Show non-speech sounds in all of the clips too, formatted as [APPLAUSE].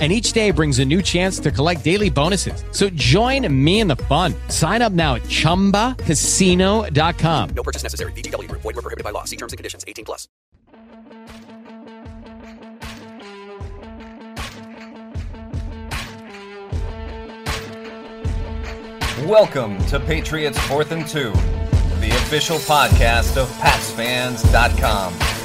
and each day brings a new chance to collect daily bonuses. So join me in the fun. Sign up now at ChumbaCasino.com. No purchase necessary. VGW. Void were prohibited by law. See terms and conditions. 18 plus. Welcome to Patriots Fourth and Two, the official podcast of PatsFans.com.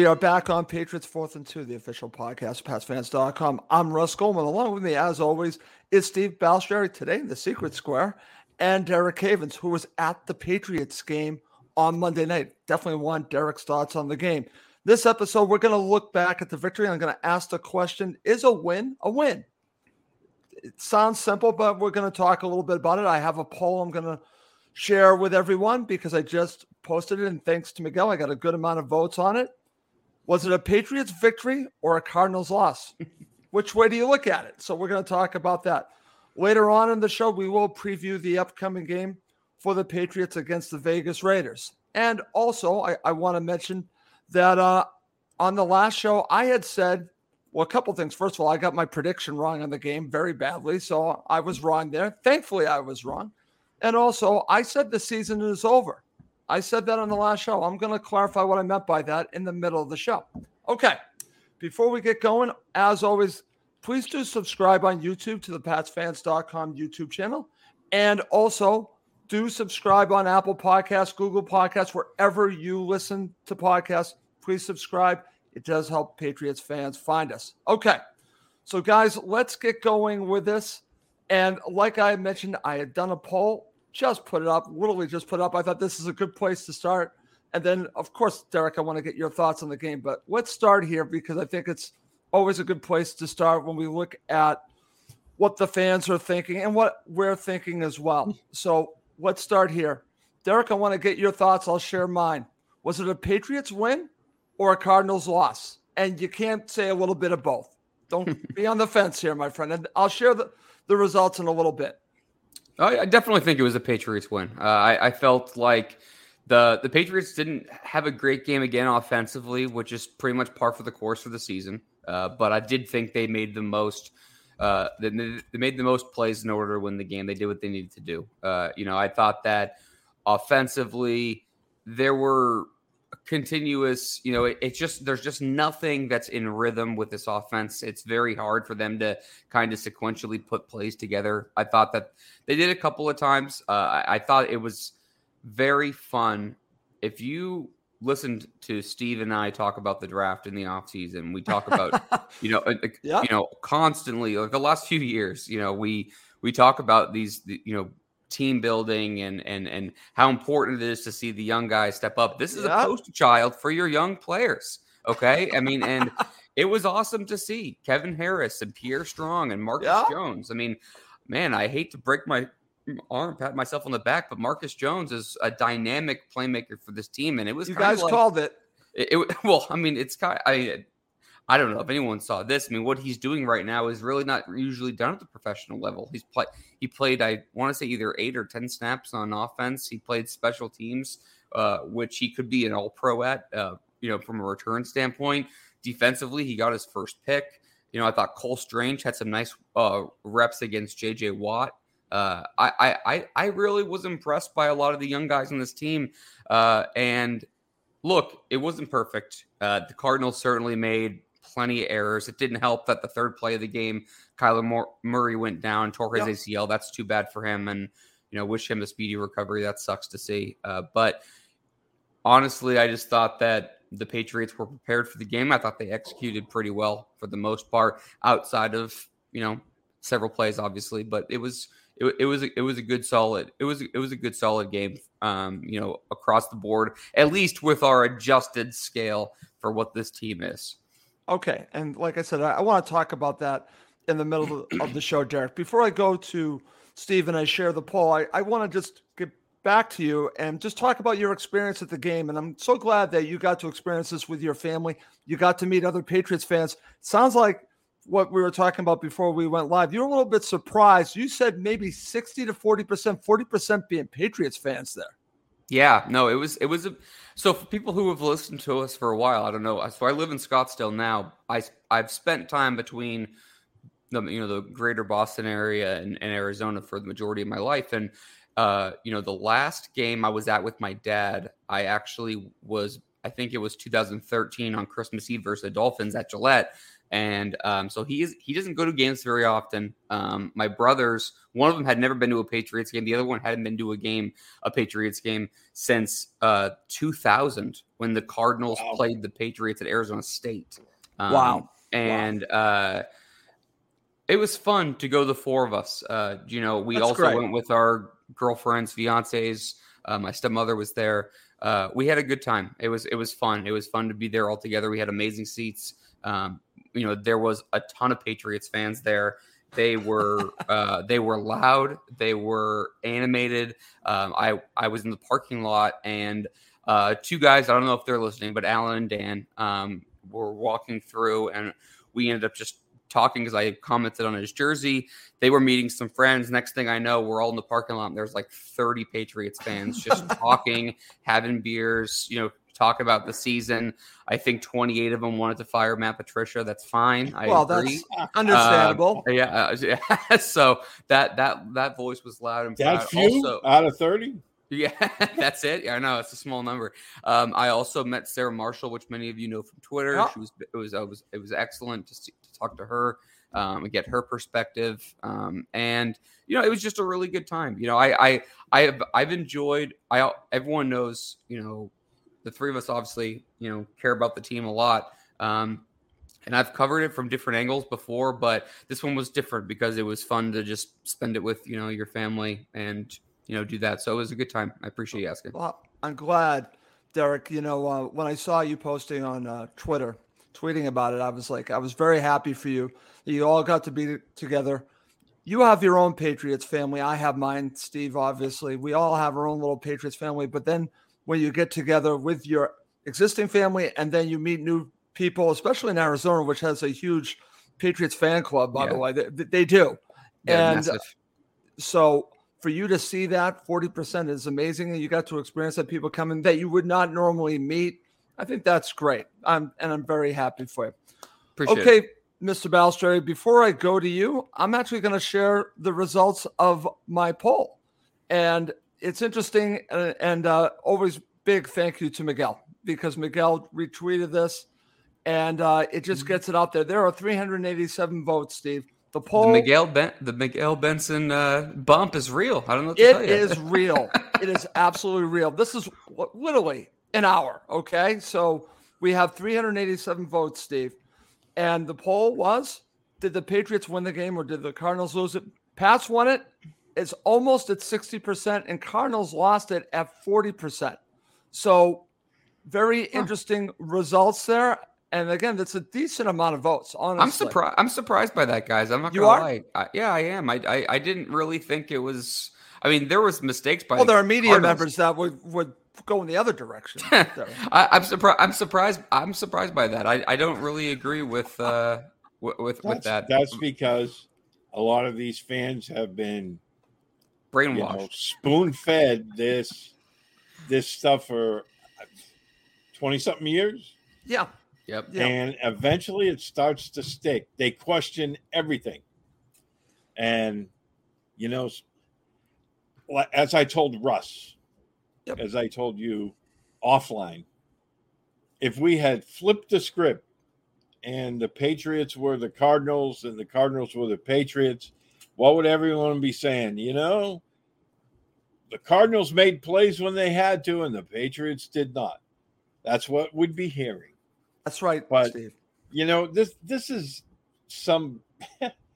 We are back on Patriots Fourth and Two, the official podcast, of PatsFans.com. I'm Russ Goldman. Along with me, as always, is Steve Balestrieri today in the Secret Square, and Derek Havens, who was at the Patriots game on Monday night. Definitely want Derek's thoughts on the game. This episode, we're going to look back at the victory. I'm going to ask the question Is a win a win? It sounds simple, but we're going to talk a little bit about it. I have a poll I'm going to share with everyone because I just posted it. And thanks to Miguel, I got a good amount of votes on it. Was it a Patriots victory or a Cardinals loss? [LAUGHS] Which way do you look at it? So we're going to talk about that. Later on in the show, we will preview the upcoming game for the Patriots against the Vegas Raiders. And also, I, I want to mention that uh, on the last show, I had said, well, a couple things. First of all, I got my prediction wrong on the game very badly. So I was wrong there. Thankfully, I was wrong. And also, I said the season is over. I said that on the last show. I'm going to clarify what I meant by that in the middle of the show. Okay. Before we get going, as always, please do subscribe on YouTube to the PatsFans.com YouTube channel. And also do subscribe on Apple Podcasts, Google Podcasts, wherever you listen to podcasts. Please subscribe. It does help Patriots fans find us. Okay. So, guys, let's get going with this. And like I mentioned, I had done a poll just put it up, literally just put up. I thought this is a good place to start. And then, of course, Derek, I want to get your thoughts on the game, but let's start here because I think it's always a good place to start when we look at what the fans are thinking and what we're thinking as well. So let's start here. Derek, I want to get your thoughts. I'll share mine. Was it a Patriots win or a Cardinals loss? And you can't say a little bit of both. Don't [LAUGHS] be on the fence here, my friend. And I'll share the, the results in a little bit. I definitely think it was a Patriots win. Uh, I, I, felt like the the Patriots didn't have a great game again offensively, which is pretty much par for the course for the season. Uh, but I did think they made the most. Uh, they, they, made the most plays in order to win the game. They did what they needed to do. Uh, you know, I thought that offensively there were continuous you know it, it's just there's just nothing that's in rhythm with this offense. It's very hard for them to kind of sequentially put plays together. I thought that they did a couple of times. Uh, I, I, thought it was very fun. If you listened to steve and i talk about the draft in the offseason we talk about [LAUGHS] you know yeah. you know constantly like the last few years you know we we talk about these you know team building and and and how important it is to see the young guys step up. This is yep. a poster child for your young players. Okay, I mean, and [LAUGHS] it was awesome to see Kevin Harris and Pierre Strong and Marcus yep. Jones. I mean, man, I hate to break my arm, pat myself on the back, but Marcus Jones is a dynamic playmaker for this team, and it was you guys like, called it. it. It, [LAUGHS] well, I mean, it's kind. Of, I I don't know if anyone saw this. I mean, what he's doing right now is really not usually done at the professional level. He's played. He played. I want to say either eight or ten snaps on offense. He played special teams, uh, which he could be an All Pro at. Uh, you know, from a return standpoint. Defensively, he got his first pick. You know, I thought Cole Strange had some nice uh, reps against J.J. Watt. Uh, I, I I really was impressed by a lot of the young guys on this team. Uh, and look, it wasn't perfect. Uh, the Cardinals certainly made plenty of errors. It didn't help that the third play of the game, Kyler Murray went down, tore his yep. ACL. That's too bad for him, and you know, wish him a speedy recovery. That sucks to see. Uh, but honestly, I just thought that the Patriots were prepared for the game. I thought they executed pretty well for the most part, outside of you know several plays, obviously. But it was it, it was a, it was a good solid it was it was a good solid game. Um, you know, across the board, at least with our adjusted scale for what this team is. Okay, and like I said, I, I want to talk about that in the middle of the show, Derek. Before I go to Steve and I share the poll, I, I want to just get back to you and just talk about your experience at the game. And I'm so glad that you got to experience this with your family. You got to meet other Patriots fans. Sounds like what we were talking about before we went live. You were a little bit surprised. You said maybe 60 to 40%, 40% being Patriots fans there. Yeah, no, it was it was a so for people who have listened to us for a while, I don't know. So I live in Scottsdale now. I I've spent time between the you know the greater Boston area and, and Arizona for the majority of my life, and uh, you know, the last game I was at with my dad, I actually was, I think it was 2013 on Christmas Eve versus the Dolphins at Gillette. And um, so he is he doesn't go to games very often. Um, my brothers, one of them had never been to a Patriots game. The other one hadn't been to a game, a Patriots game since uh, 2000 when the Cardinals wow. played the Patriots at Arizona State. Um, wow. And wow. Uh, it was fun to go the four of us. Uh, you know, we That's also great. went with our girlfriends, fiancés. Uh, my stepmother was there. Uh, we had a good time. It was it was fun. It was fun to be there all together. We had amazing seats. Um, you know, there was a ton of Patriots fans there. They were [LAUGHS] uh, they were loud. They were animated. Um, I I was in the parking lot and uh, two guys. I don't know if they're listening, but Alan and Dan um, were walking through, and we ended up just talking because I commented on his jersey. They were meeting some friends. Next thing I know, we're all in the parking lot. there's like 30 Patriots fans just [LAUGHS] talking, having beers, you know, talk about the season. I think 28 of them wanted to fire Matt Patricia. That's fine. I well, agree. that's understandable. Uh, yeah, uh, [LAUGHS] yeah. so that that that voice was loud and proud. That's few also, out of 30. Yeah, [LAUGHS] that's it. Yeah, I know it's a small number. Um, I also met Sarah Marshall, which many of you know from Twitter. Oh. She was it was it was it was excellent to, see, to talk to her um, and get her perspective. Um, and you know, it was just a really good time. You know, I I I have I've enjoyed. I everyone knows. You know, the three of us obviously you know care about the team a lot. Um, and I've covered it from different angles before, but this one was different because it was fun to just spend it with you know your family and you know, do that. So it was a good time. I appreciate you asking. Well, I'm glad, Derek. You know, uh, when I saw you posting on uh, Twitter, tweeting about it, I was like, I was very happy for you you all got to be together. You have your own Patriots family. I have mine, Steve, obviously. We all have our own little Patriots family. But then when you get together with your existing family and then you meet new people, especially in Arizona, which has a huge Patriots fan club, by yeah. the way, they, they do. Yeah, and massive. so for you to see that 40% is amazing and you got to experience that people coming that you would not normally meet i think that's great i'm and i'm very happy for you Appreciate okay it. mr Balestrieri before i go to you i'm actually going to share the results of my poll and it's interesting and, and uh, always big thank you to miguel because miguel retweeted this and uh, it just mm-hmm. gets it out there there are 387 votes steve the poll, the Miguel ben, the Miguel Benson uh, bump is real. I don't know. What to say. It is real. [LAUGHS] it is absolutely real. This is literally an hour. Okay, so we have 387 votes, Steve, and the poll was: Did the Patriots win the game or did the Cardinals lose it? Pats won it. It's almost at 60%, and Cardinals lost it at 40%. So, very interesting results there. And again, that's a decent amount of votes. Honestly, I'm surprised. I'm surprised by that, guys. I'm not you gonna lie. I, yeah, I am. I, I, I didn't really think it was. I mean, there was mistakes by. Well, there are media Cardinals. members that would would go in the other direction. [LAUGHS] I, am surprised. I'm surprised. I'm surprised by that. I, I don't really agree with uh with with, with that. That's because a lot of these fans have been brainwashed, you know, spoon fed this this stuff for twenty something years. Yeah. Yep. And eventually it starts to stick. They question everything. And, you know, as I told Russ, yep. as I told you offline, if we had flipped the script and the Patriots were the Cardinals and the Cardinals were the Patriots, what would everyone be saying? You know, the Cardinals made plays when they had to, and the Patriots did not. That's what we'd be hearing. That's right, But- Steve. You know, this this is some.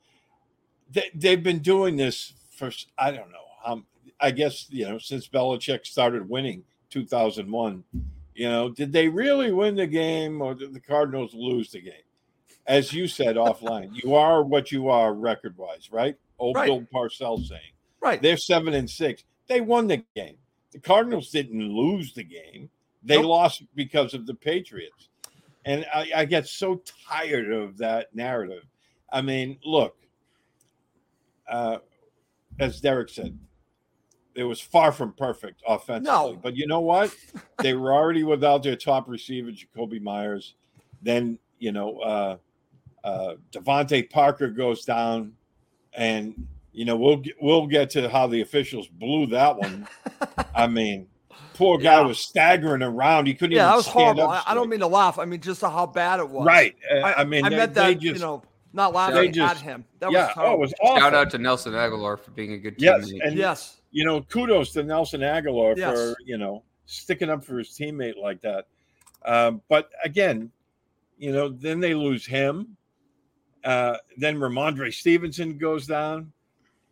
[LAUGHS] they, they've been doing this for I don't know. Um, I guess you know since Belichick started winning 2001. You know, did they really win the game, or did the Cardinals lose the game? As you said [LAUGHS] offline, you are what you are record wise, right? Old Right. Bill Parcells saying Right. they're seven and six. They won the game. The Cardinals didn't lose the game. They Nope. lost because of the Patriots. And I, I get so tired of that narrative. I mean, look, uh, as Derek said, it was far from perfect offensively. No. But you know what? [LAUGHS] they were already without their top receiver, Jakobi Meyers. Then, you know, uh, uh, DeVante Parker goes down. And, you know, we'll get, we'll get to how the officials blew that one. [LAUGHS] I mean, poor guy Yeah. was staggering around. He couldn't Yeah, even that was stand horrible. I, I don't mean to laugh. I mean just how bad it was. Right. Uh, I, I, mean, I they, meant that just, you know, not laughing they at him. That yeah. was oh, it was awful. Shout out to Nelson Agholor for being a good Yes, teammate. and yes. you know, kudos to Nelson Agholor Yes. for you know sticking up for his teammate like that. Um, but again, you know, then they lose him. Uh, then Rhamondre Stevenson goes down,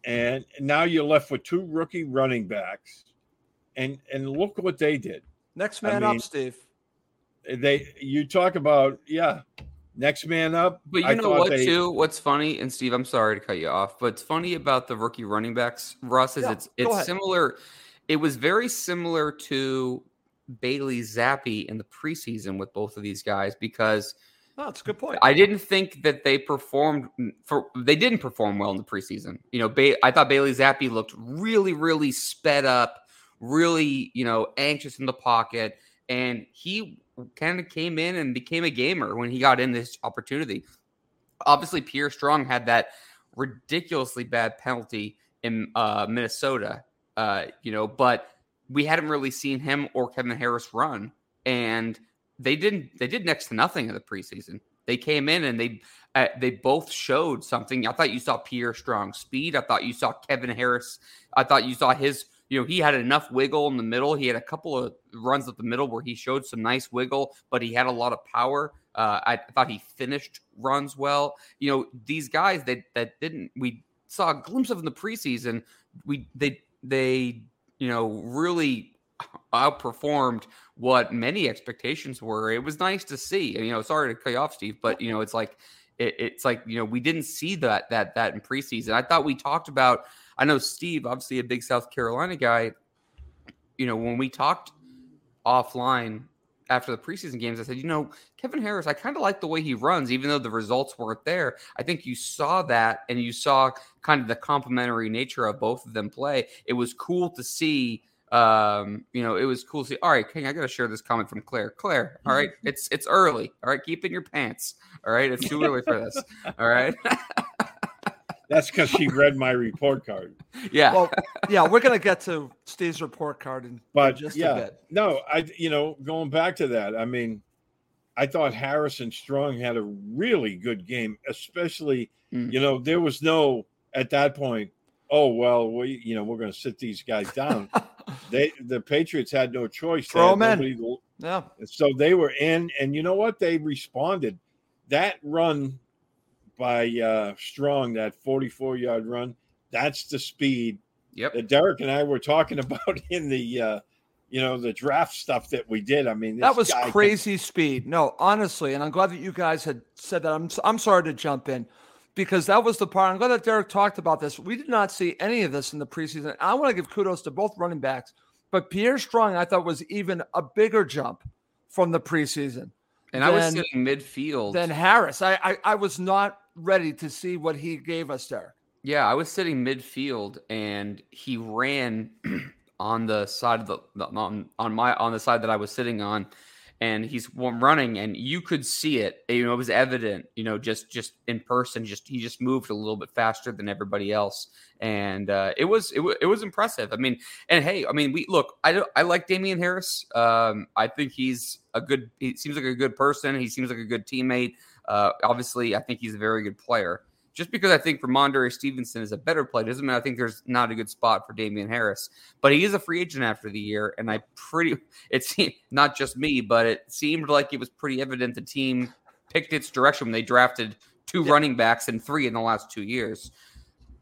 and now you're left with two rookie running backs, and and look what they did. Next I man mean, up, Steve. They you talk about yeah, next man up. But you I know what, they- too? What's funny, and Steve, I'm sorry to cut you off, but it's funny about the rookie running backs, Russ, is Yeah, it's it's ahead. similar. It was very similar to Bailey Zappe in the preseason with both of these guys because Oh, that's a good point. I didn't think that they performed for they didn't perform well in the preseason. You know, ba- I thought Bailey Zappe looked really, really sped up, really, you know, anxious in the pocket, and he kind of came in and became a gamer when he got in this opportunity. Obviously, Pierre Strong had that ridiculously bad penalty in uh, Minnesota, uh, you know, but we hadn't really seen him or Kevin Harris run, and they didn't. They did next to nothing in the preseason. They came in and they uh, they both showed something. I thought you saw Pierre Strong speed. I thought you saw Kevin Harris. I thought you saw his. You know, he had enough wiggle in the middle. He had a couple of runs up the middle where he showed some nice wiggle, but he had a lot of power. Uh, I thought he finished runs well. You know, these guys that that didn't. We saw a glimpse of in the preseason. We they they you know really outperformed what many expectations were. It was nice to see. And, you know, sorry to cut you off, Steve, but you know, it's like it, it's like you know we didn't see that that that in preseason. I thought we talked about. I know Steve, obviously a big South Carolina guy. You know, when we talked offline after the preseason games, I said, you know, Kevin Harris, I kind of like the way he runs, even though the results weren't there. I think you saw that and you saw kind of the complementary nature of both of them play. It was cool to see. Um, you know, it was cool to see. All right, King, I gotta share this comment from Claire. Claire, all right, it's it's early. All right, keep in your pants. All right, it's too early for this. All right. [LAUGHS] That's because she read my report card. yeah. Well, yeah, we're gonna get to Steve's report card in But just yeah, a bit. no, I you know going back to that, I mean, I thought Harrison Strong had a really good game, especially Mm. you know there was no at that point. Oh well, we you know we're going to sit these guys down. [LAUGHS] they the Patriots had no choice. Throw had 'em in. Yeah, So they were in, and you know what? They responded. That run by uh, Strong, that 44 yard run, that's the speed Yep. that Derek and I were talking [LAUGHS] about in the, uh, you know, the draft stuff that we did. I mean, that was crazy speed. No, honestly, and I'm glad that you guys had said that. I'm I'm sorry to jump in because that was the part. I'm glad that Derek talked about this. We did not see any of this in the preseason. I want to give kudos to both running backs, but Pierre Strong I thought was even a bigger jump from the preseason And I was Then- sitting midfield. than Harris. I, I I was not ready to see what he gave us there. Yeah, I was sitting midfield, and he ran [CLEARS THROAT] on the side of the the- on, on my on the side that I was sitting on, and he's running, and you could see it. You know, it was evident. You know, just just in person, just he just moved a little bit faster than everybody else, and uh, it was it, wa- it was impressive. I mean, and hey, I mean, we look. I I like Damian Harris. Um, I think he's a good. He seems like a good person. He seems like a good teammate. Uh, obviously, I think he's a very good player. Just because I think Rhamondre Stevenson is a better player doesn't mean I think there's not a good spot for Damian Harris. But he is a free agent after the year, and I pretty [LAUGHS] it's not just me, but it seemed like it was pretty evident the team picked its direction when they drafted two Yeah. running backs and three in the last two years.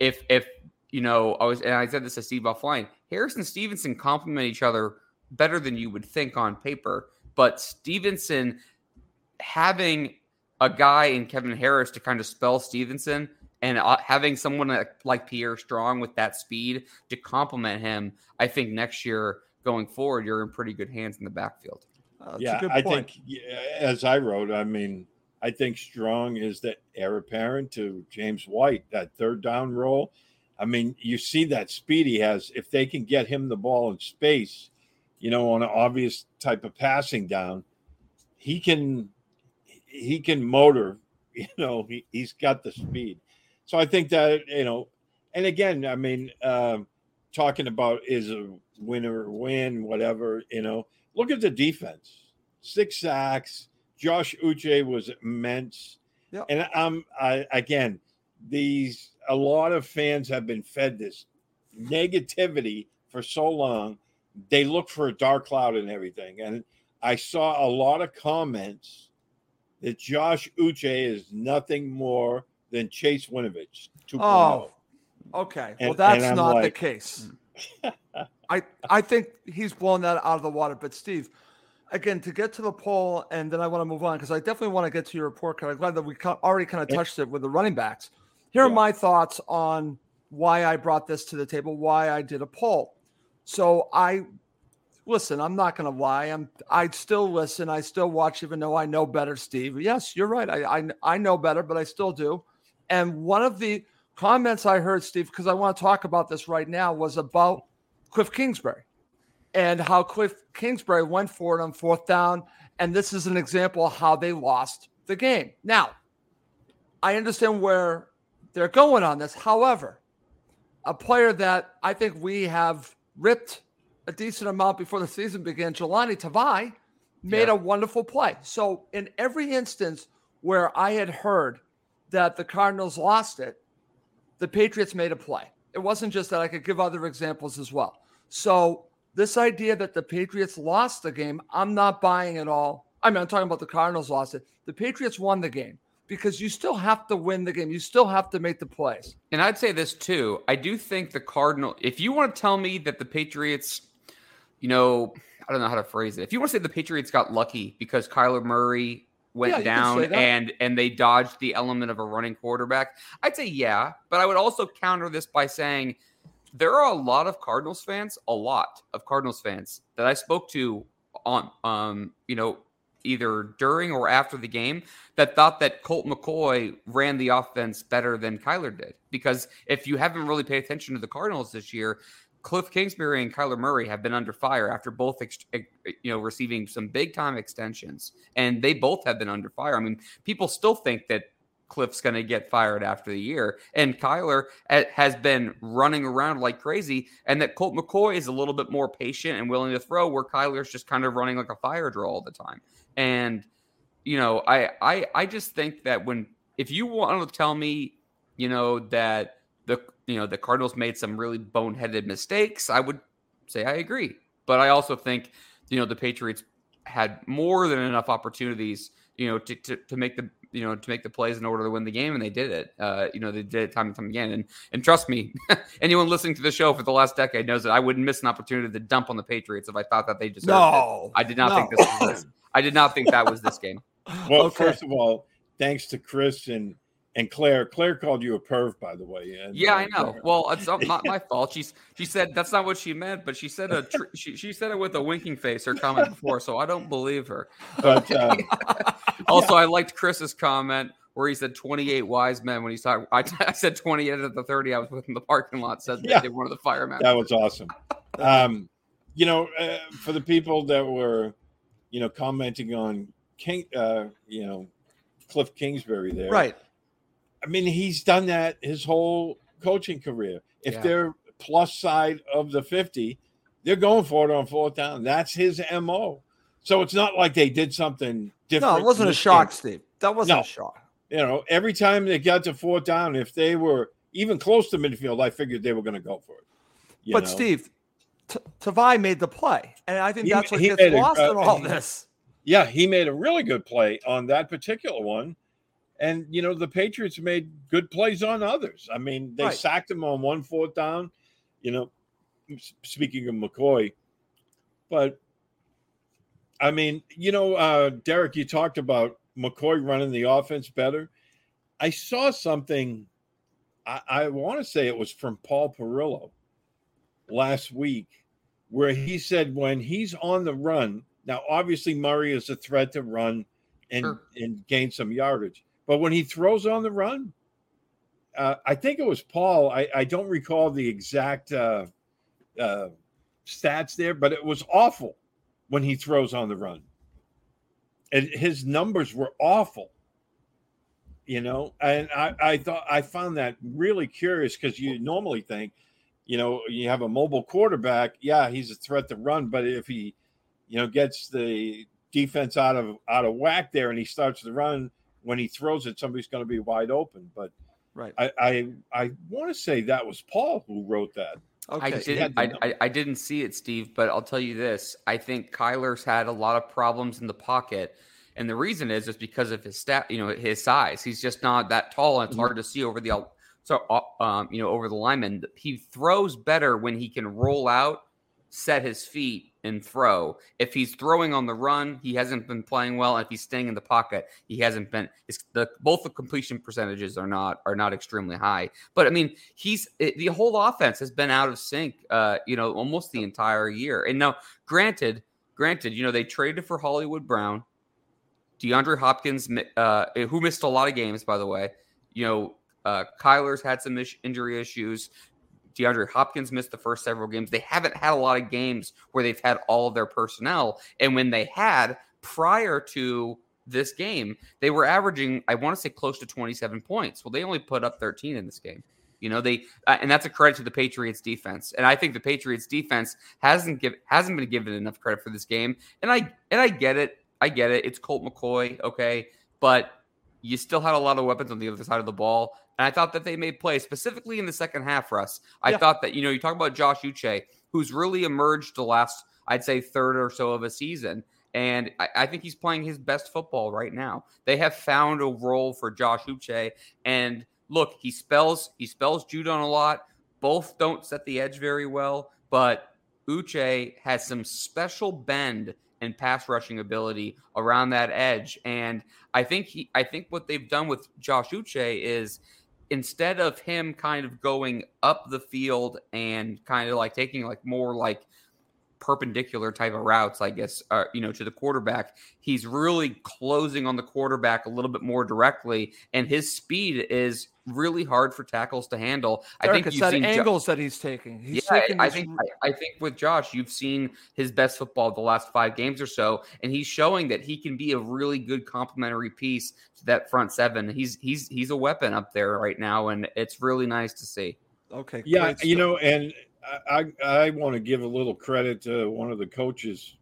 If if you know, I was and I said this to Steve offline. Harris and Stevenson complement each other better than you would think on paper, but Stevenson having a guy in Kevin Harris to kind of spell Stevenson and uh, having someone like, like Pierre Strong with that speed to complement him, I think next year going forward, you're in pretty good hands in the backfield. Uh, yeah, I think as I wrote, I mean, I think Strong is the heir apparent to James White, that third down role. I mean, you see that speed he has. If they can get him the ball in space, you know, on an obvious type of passing down, he can he can motor. [LAUGHS] You know, he, he's got the speed. So I think that you know, and again, I mean, um, talking about is a winner win, whatever. You know, look at the defense. Six sacks. Josh Uche was immense. Yep. And um, I again, these a lot of fans have been fed this negativity for so long. They look for a dark cloud and everything. And I saw a lot of comments that Josh Uche is nothing more than Chase Winovich 2.0. Oh, okay. well, that's and not the case. Hmm. I I think he's blown that out of the water. But Steve, again, to get to the poll, and then I want to move on because I definitely want to get to your report card. I'm glad that we already kind of touched it with the running backs. Here are my thoughts on why I brought this to the table, why I did a poll. So I listen. I'm not going to lie. I'm. I still listen. I still watch, even though I know better. Steve, yes, you're right. I I, I know better, but I still do. And one of the comments I heard, Steve, because I want to talk about this right now, was about Cliff Kingsbury and how Cliff Kingsbury went for it on fourth down. And this is an example of how they lost the game. Now, I understand where they're going on this. However, a player that I think we have ripped a decent amount before the season began, Jahlani Tavai, made Yeah. a wonderful play. So, in every instance where I had heard that the Cardinals lost it, the Patriots made a play. It wasn't just that I could give other examples as well. So, this idea that the Patriots lost the game, I'm not buying at all. I mean, I'm talking about the Cardinals lost it. The Patriots won the game because you still have to win the game. You still have to make the plays. And I'd say this too. I do think the Cardinal, if you want to tell me that the Patriots, you know, I don't know how to phrase it. If you want to say the Patriots got lucky because Kyler Murray went Yeah, you can say down and and they dodged the element of a running quarterback, I'd say yeah. But I would also counter this by saying there are a lot of Cardinals fans, a lot of Cardinals fans that I spoke to on um, you know, either during or after the game that thought that Colt McCoy ran the offense better than Kyler did. Because if you haven't really paid attention to the Cardinals this year, Cliff Kingsbury and Kyler Murray have been under fire after both, ex- you know, receiving some big time extensions, and they both have been under fire. I mean, people still think that Cliff's going to get fired after the year, and Kyler ha- has been running around like crazy, and that Colt McCoy is a little bit more patient and willing to throw, where Kyler's just kind of running like a fire drill all the time. And you know, I I I just think that when if you want to tell me, you know, that you know the Cardinals made some really boneheaded mistakes, I would say I agree. But I also think you know the Patriots had more than enough opportunities, you know, to to, to make the you know to make the plays in order to win the game, and they did it. Uh, you know, they did it time and time again. And and trust me, [LAUGHS] anyone listening to the show for the last decade knows that I wouldn't miss an opportunity to dump on the Patriots if I thought that they deserved it. I did not no. think this was. I did not think that was this game. [LAUGHS] Well, Okay. first of all, thanks to Chris and and Claire. Claire called you a perv, by the way. And, Yeah, I uh, know. Well, it's not not my fault. She's she said that's not what she meant, but she said a tr- she she said it with a winking face. Her comment before, so I don't believe her. But uh, [LAUGHS] Also, I liked Chris's comment where he said 28 wise men when he's talking. I, [LAUGHS] I said 28 at the 30. I was within the parking lot. Said Yeah. they did one of the firemen. that was awesome. Um, you know, uh, for the people that were, you know, commenting on King, uh, you know, Cliff Kingsbury there, Right. I mean, he's done that his whole coaching career. If Yeah. they're plus side of the 50, they're going for it on fourth down. That's his MO. So it's not like they did something different. No, it wasn't a shock, game. Steve. That wasn't No. a shock. You know, every time they got to fourth down, if they were even close to midfield, I figured they were going to go for it. But know? Steve, T- Tavai made the play, and I think He- that's what he gets made a- lost uh, in all he- this. yeah, he made a really good play on that particular one. And, you know, the Patriots made good plays on others. I mean, they Right. sacked him on one fourth down, you know, speaking of McCoy. But, I mean, you know, uh, Derek, you talked about McCoy running the offense better. I saw something, I, I want to say it was from Paul Perillo last week, where he said when he's on the run, now obviously Murray is a threat to run and, Sure. and gain some yardage, but when he throws on the run, uh, I think it was Paul. I, I don't recall the exact uh, uh, stats there, but it was awful when he throws on the run. And his numbers were awful you know and i i thought i found that really curious because you normally think you know you have a mobile quarterback yeah he's a threat to run but if he you know gets the defense out of out of whack there and he starts to run when he throws it somebody's going to be wide open but Right. i i, I want to say that was paul who wrote that Okay. I didn't. I. I, I didn't see it, Steve. But I'll tell you this: I think Kyler's had a lot of problems in the pocket, and the reason is is because of his stat. You know, his size. He's just not that tall, and it's hard to see over the out- so uh, um you know over the lineman. He throws better when he can roll out, set his feet, and throw. If he's throwing on the run, he hasn't been playing well. If he's staying in the pocket, he hasn't been. The both the completion percentages are not are not extremely high. But I mean, he's it, the whole offense has been out of sync. Uh, you know, almost the entire year. And now, granted, granted, you know they traded for Hollywood Brown, DeAndre Hopkins, uh, who missed a lot of games, by the way. You know, uh, Kyler's had some ish- injury issues. DeAndre Hopkins missed the first several games. They haven't had a lot of games where they've had all of their personnel. And when they had prior to this game, they were averaging, I want to say, close to 27 points. Well, they only put up 13 in this game. You know, they uh, and that's a credit to the Patriots defense. And I think the Patriots defense hasn't give hasn't been given enough credit for this game. And I and I get it. I get it. It's Colt McCoy, okay, but you still had a lot of weapons on the other side of the ball. And I thought that they made plays, specifically in the second half, Russ. I Yeah. thought that, you know, you talk about Josh Uche, who's really emerged the last, I'd say, third or so of a season. And I, I think he's playing his best football right now. They have found a role for Josh Uche. And look, he spells he spells Judon a lot. Both don't set the edge very well, but Uche has some special bend and pass rushing ability around that edge. And I think he I think what they've done with Josh Uche is instead of him kind of going up the field and kind of like taking like more like perpendicular type of routes, I guess, uh, you know, to the quarterback. He's really closing on the quarterback a little bit more directly, and his speed is really hard for tackles to handle. I think it's you've that seen Jo- angles that he's taking. He's yeah, taking I, I this- think I, I think with Josh, you've seen his best football the last five games or so, and he's showing that he can be a really good complementary piece to that front seven. He's he's he's a weapon up there right now, and it's really nice to see. okay. Yeah, you know, and I I, want to give a little credit to one of the coaches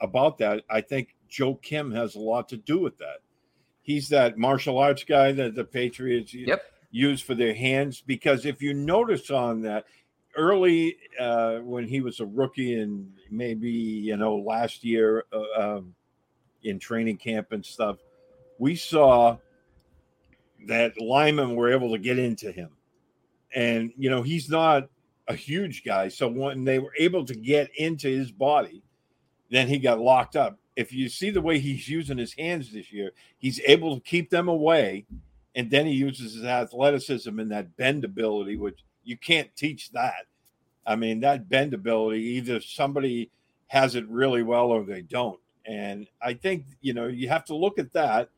about that. I think Joe Kim has a lot to do with that. He's that martial arts guy that the Patriots Yep. use for their hands. Because if you notice on that early uh, when he was a rookie and maybe you know last year uh, um, in training camp and stuff, we saw that linemen were able to get into him and you know he's not a huge guy. So when they were able to get into his body then he got locked up. If you see the way he's using his hands this year he's able to keep them away and then he uses his athleticism and that bend ability which you can't teach that. I mean that bend ability either somebody has it really well or they don't. And i think you know you have to look at that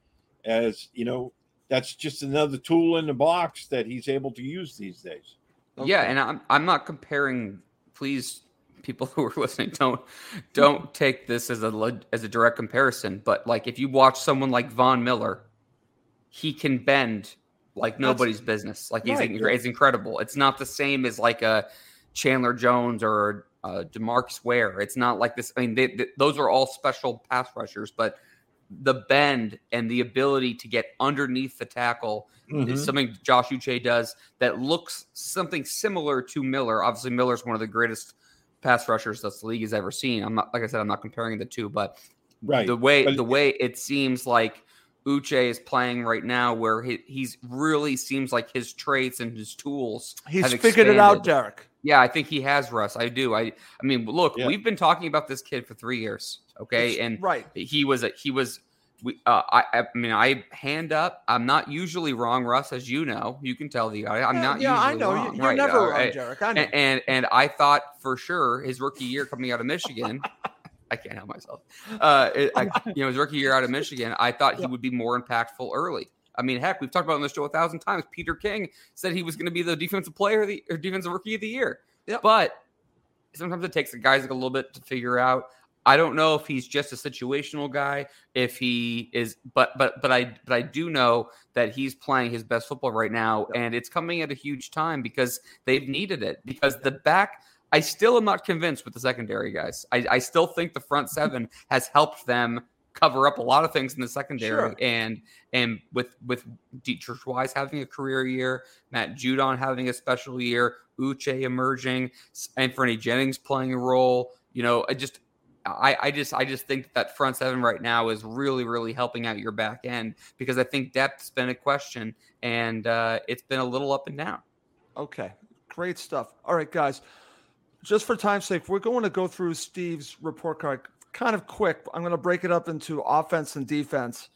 as you know that's just another tool in the box that he's able to use these days. Yeah, and I'm I'm not comparing. Please, people [LAUGHS] who are listening, don't don't take this as a as a direct comparison. But like, if you watch someone like Von Miller, he can bend like nobody's business. Like he's Right, it's incredible. It's not the same as like a Chandler Jones or uh, Demarcus Ware. It's not like this. I mean, they, they- those are all special pass rushers, but the bend and the ability to get underneath the tackle Mhm. is something Josh Uche does that looks something similar to Miller. Obviously, Miller's one of the greatest pass rushers that the league has ever seen. I'm not like I said, I'm not comparing the two, but Right. the way But- the way it seems like Uche is playing right now, where he he's really seems like his traits and his tools. He's figured it out. Derek. Yeah, I think he has, Russ. I do. I I mean, look, Yeah. we've been talking about this kid for three years. Okay, It's- and right. he was a he was. We, uh, I, I mean, I hand up. I'm not usually wrong, Russ, as you know. You can tell the I'm yeah, not. Yeah, I know. Wrong. You- You're right, never wrong, right. I know. And, and and I thought for sure his rookie year coming out of Michigan. [LAUGHS] I can't help myself. Uh, it, I, [LAUGHS] you know, his rookie year out of Michigan, I thought he would be more impactful early. I mean, heck, we've talked about on the show a thousand times. Peter King said he was going to be the defensive player of the or defensive rookie of the year. Yep. But sometimes it takes the guys like a little bit to figure out. I don't know if he's just a situational guy, if he is, but but but I but I do know that he's playing his best football right now, and it's coming at a huge time because they've needed it. Because the back, I still am not convinced with the secondary guys. I, I still think the front [LAUGHS] seven has helped them cover up a lot of things in the secondary, Sure. and and with with Deatrich Wise having a career year, Matt Judon having a special year, Uche emerging, Anthony Jennings playing a role. You know, I just I, I just I just think that front seven right now is really really helping out your back end because I think depth's been a question and uh, it's been a little up and down. Okay, great stuff. All right, guys. Just for time's sake, we're going to go through Steve's report card kind of quick. I'm going to break it up into offense and defense.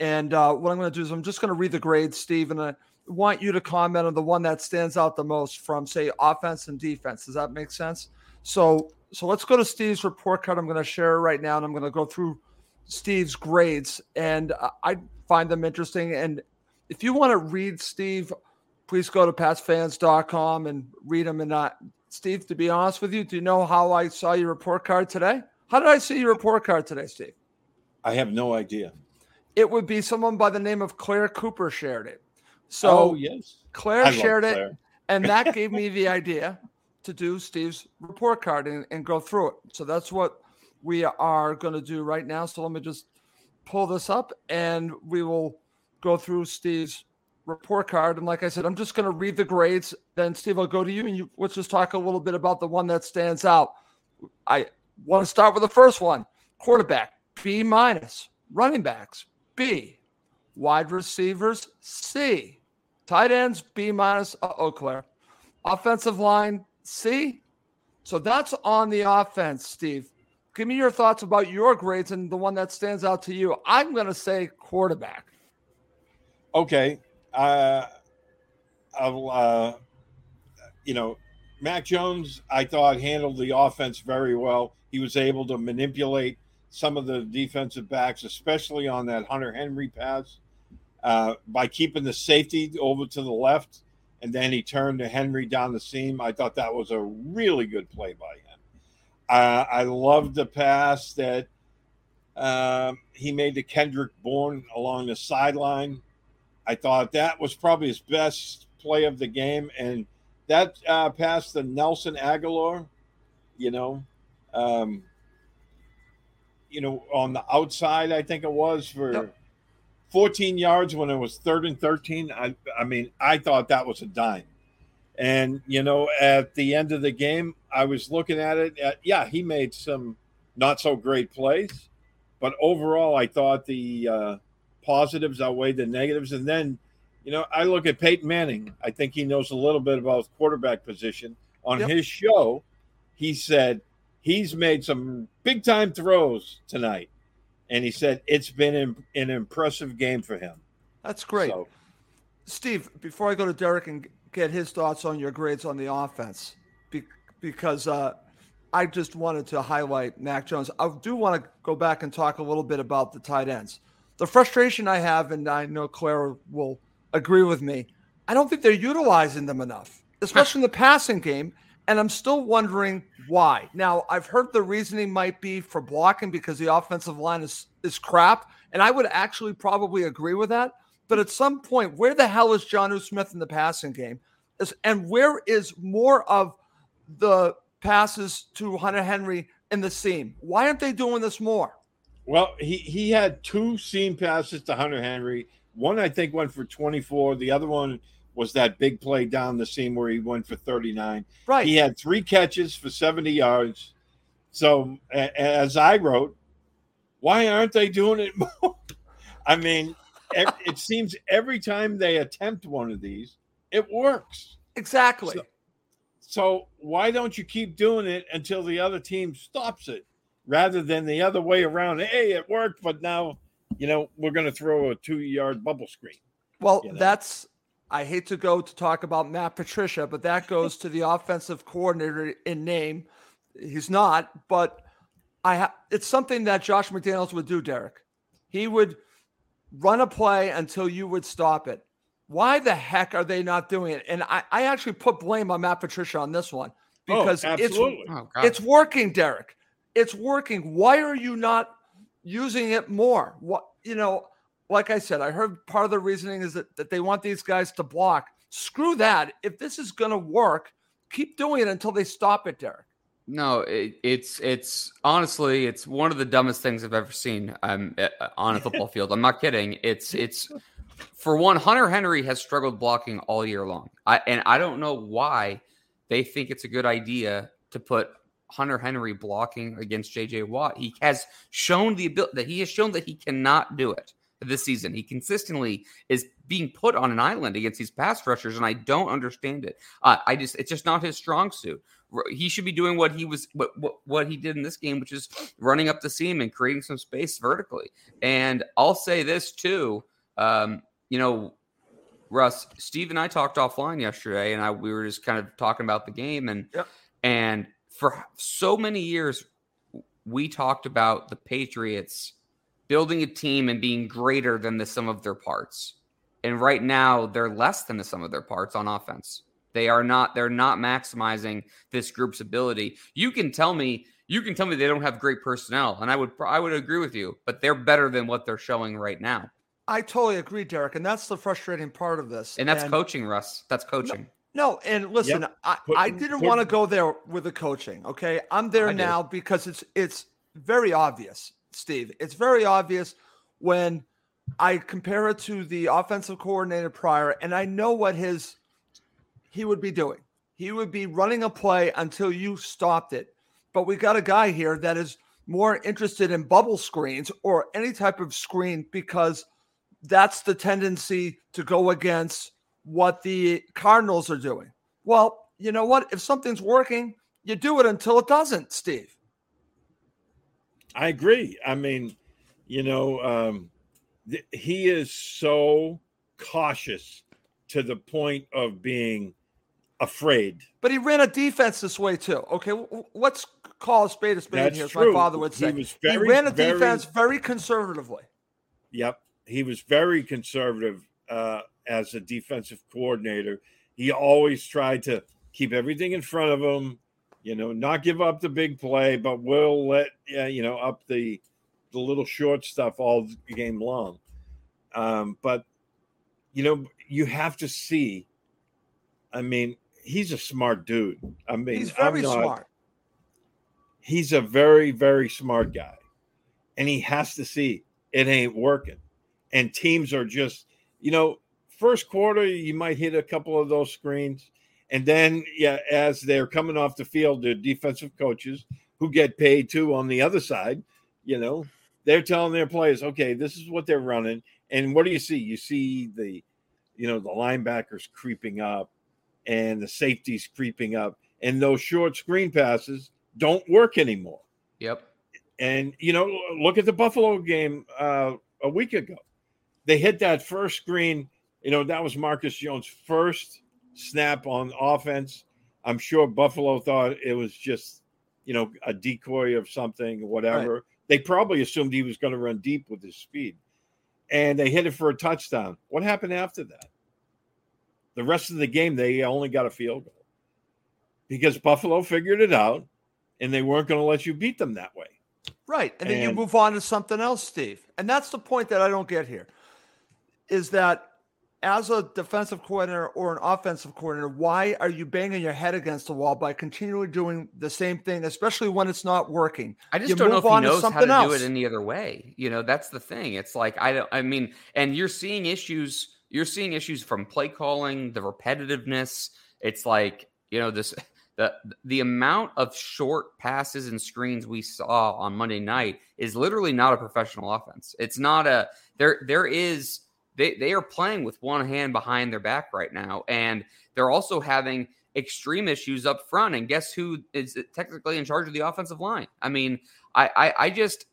And uh, what I'm going to do is I'm just going to read the grades, Steve, and I want you to comment on the one that stands out the most from, say, offense and defense. Does that make sense? So, so let's go to Steve's report card. I'm going to share it right now, and I'm going to go through Steve's grades, and I find them interesting. And if you want to read Steve, please go to patsfans.com and read them. And uh, Steve, to be honest with you, do you know how I saw your report card today? How did I see your report card today, Steve? I have no idea. It would be someone by the name of Claire Cooper shared it. So oh yes, Claire I shared it, and that [LAUGHS] gave me the idea to do Steve's report card and, and go through it. So that's what we are going to do right now. So let me just pull this up and we will go through Steve's report card. And like I said, I'm just going to read the grades. Then Steve, I'll go to you and you let's just talk a little bit about the one that stands out. I want to start with the first one quarterback, B minus, running backs, B, wide receivers, C, tight ends, B minus, uh oh, Claire, offensive line, C. So that's on the offense, Steve. Give me your thoughts about your grades and the one that stands out to you. I'm going to say quarterback. Okay. Uh, I'll, uh, you know, Mac Jones, I thought handled the offense very well. He was able to manipulate some of the defensive backs, especially on that Hunter Henry pass, uh, by keeping the safety over to the left. And then he turned to Henry down the seam. I thought that was a really good play by him. Uh, I loved the pass that um, he made to Kendrick Bourne along the sideline. I thought that was probably his best play of the game, and that uh, pass to Nelson Agholor, you know, um, you know, on the outside, I think it was for Yep. 14 yards when it was third and 13. I, I mean, I thought that was a dime. And you know, at the end of the game, I was looking at it. At, yeah, he made some not so great plays, but overall, I thought the uh, positives outweighed the negatives. And then, you know, I look at Peyton Manning. I think he knows a little bit about quarterback position. On Yep. his show, he said he's made some big time throws tonight, and he said it's been an, an impressive game for him. That's great. So, Steve, before I go to Derek and get his thoughts on your grades on the offense, be, because uh, I just wanted to highlight Mac Jones. I do want to go back and talk a little bit about the tight ends. The frustration I have, and I know Claire will agree with me, I don't think they're utilizing them enough, especially in the passing game. And I'm still wondering why. Now, I've heard the reasoning might be for blocking because the offensive line is, is crap. And I would actually probably agree with that. But at some point, where the hell is Jonnu Smith in the passing game? And where is more of the passes to Hunter Henry in the seam? Why aren't they doing this more? Well, he he had two seam passes to Hunter Henry. One I think went for 24. The other one was that big play down the seam where he went for 39. Right. He had three catches for 70 yards. So a- as I wrote, why aren't they doing it [LAUGHS] more? I mean, it seems every time they attempt one of these, it works. exactly. So- So why don't you keep doing it until the other team stops it rather than the other way around? Hey, it worked, but now, you know, we're going to throw a two yard bubble screen. Well, you know. that's I hate to go to talk about Matt Patricia, but that goes to the offensive coordinator in name. He's not, but I ha- it's something that Josh McDaniels would do, Derek. He would run a play until you would stop it. Why the heck are they not doing it? And I, I actually put blame on Matt Patricia on this one oh, because oh, it's oh, it's working, Derek. It's working. Why are you not using it more? What you know, like I said, I heard part of the reasoning is that, that they want these guys to block. Screw that. If this is gonna work, keep doing it until they stop it, Derek. No, it, it's it's honestly it's one of the dumbest things I've ever seen um, uh, on a football [LAUGHS] field. I'm not kidding. It's it's for one, Hunter Henry has struggled blocking all year long. I and I don't know why they think it's a good idea to put Hunter Henry blocking against JJ Watt. He has shown the ability that he has shown that he cannot do it this season. He consistently is being put on an island against these pass rushers, and I don't understand it. Uh, I just it's just not his strong suit. He should be doing what he was what, what what he did in this game, which is running up the seam and creating some space vertically. And I'll say this too. Um, you know, Russ, Steve and I talked offline yesterday, and I we were just kind of talking about the game, and Yep. and for so many years, we talked about the Patriots building a team and being greater than the sum of their parts. And right now, they're less than the sum of their parts on offense. They are not. They're not maximizing this group's ability. You can tell me. You can tell me they don't have great personnel, and I would. I would agree with you. But they're better than what they're showing right now, I totally agree, Derek, and that's the frustrating part of this. and that's coaching, Russ. That's coaching. No, and listen, I, Put- I didn't want to go there with the coaching. Okay, I'm there I did. now because it's it's very obvious, Steve. It's very obvious when I compare it to the offensive coordinator prior, and I know what his he would be doing. He would be running a play until you stopped it. But we got a guy here that is more interested in bubble screens or any type of screen because that's the tendency to go against what the Cardinals are doing. Well, you know what? If something's working, you do it until it doesn't, Steve. I agree. I mean, you know, um, th- he is so cautious to the point of being afraid. But he ran a defense this way too. Okay, w- w- let's call a spade a spade That's here, as true. my father would He say. he very, ran a very- defense very conservatively. Yep. He was very conservative uh, as a defensive coordinator. He always tried to keep everything in front of him, you know, not give up the big play, but we'll let, yeah, you know, up the the little short stuff all game long. Um, but, you know, you have to see. I mean, he's a smart dude. I mean, He's very not- smart. he's a very very smart guy and he has to see it ain't working and teams are just you know first quarter you might hit a couple of those screens and then yeah as they're coming off the field the defensive coaches who get paid too on the other side you know they're telling their players okay this is what they're running and what do you see you see the you know the linebackers creeping up and the safeties creeping up and those short screen passes don't work anymore. Yep. And you know, look at the Buffalo game uh, a week ago. They hit that first screen. You know, that was Marcus Jones' first snap on offense. I'm sure Buffalo thought it was just, you know, a decoy of something, or whatever. They probably assumed he was going to run deep with his speed. And they hit it for a touchdown. What happened after that? The rest of the game, they only got a field goal because Buffalo figured it out and they weren't going to let you beat them that way. Right. And then you move on to something else, Steve. And that's the point that I don't get here is that as a defensive coordinator or an offensive coordinator, why are you banging your head against the wall by continually doing the same thing, especially when it's not working? I just You don't know if he on to knows how to something do it any other way. You know, that's the thing. It's like I don't. I mean, and you're seeing issues. You're seeing issues from play calling, the repetitiveness. It's like you know this the the amount of short passes and screens we saw on Monday night is literally not a professional offense. It's not a there. There is they they are playing with one hand behind their back right now, and they're also having extreme issues up front. And guess who is technically in charge of the offensive line? I mean, I I, I just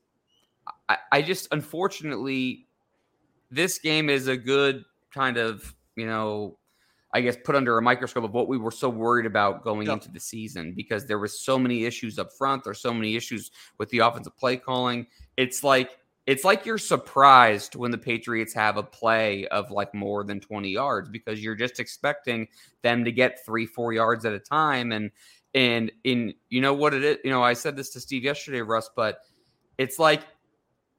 I, I just unfortunately this game is a good kind of you know I guess put under a microscope of what we were so worried about going Yep. into the season because there was so many issues up front. There's so many issues with the offensive play calling. It's like it's like you're surprised when the Patriots have a play of like more than 20 yards because you're just expecting them to get three, four yards at a time. And and in you know what it is, you know, I said this to Steve yesterday, Russ, but it's like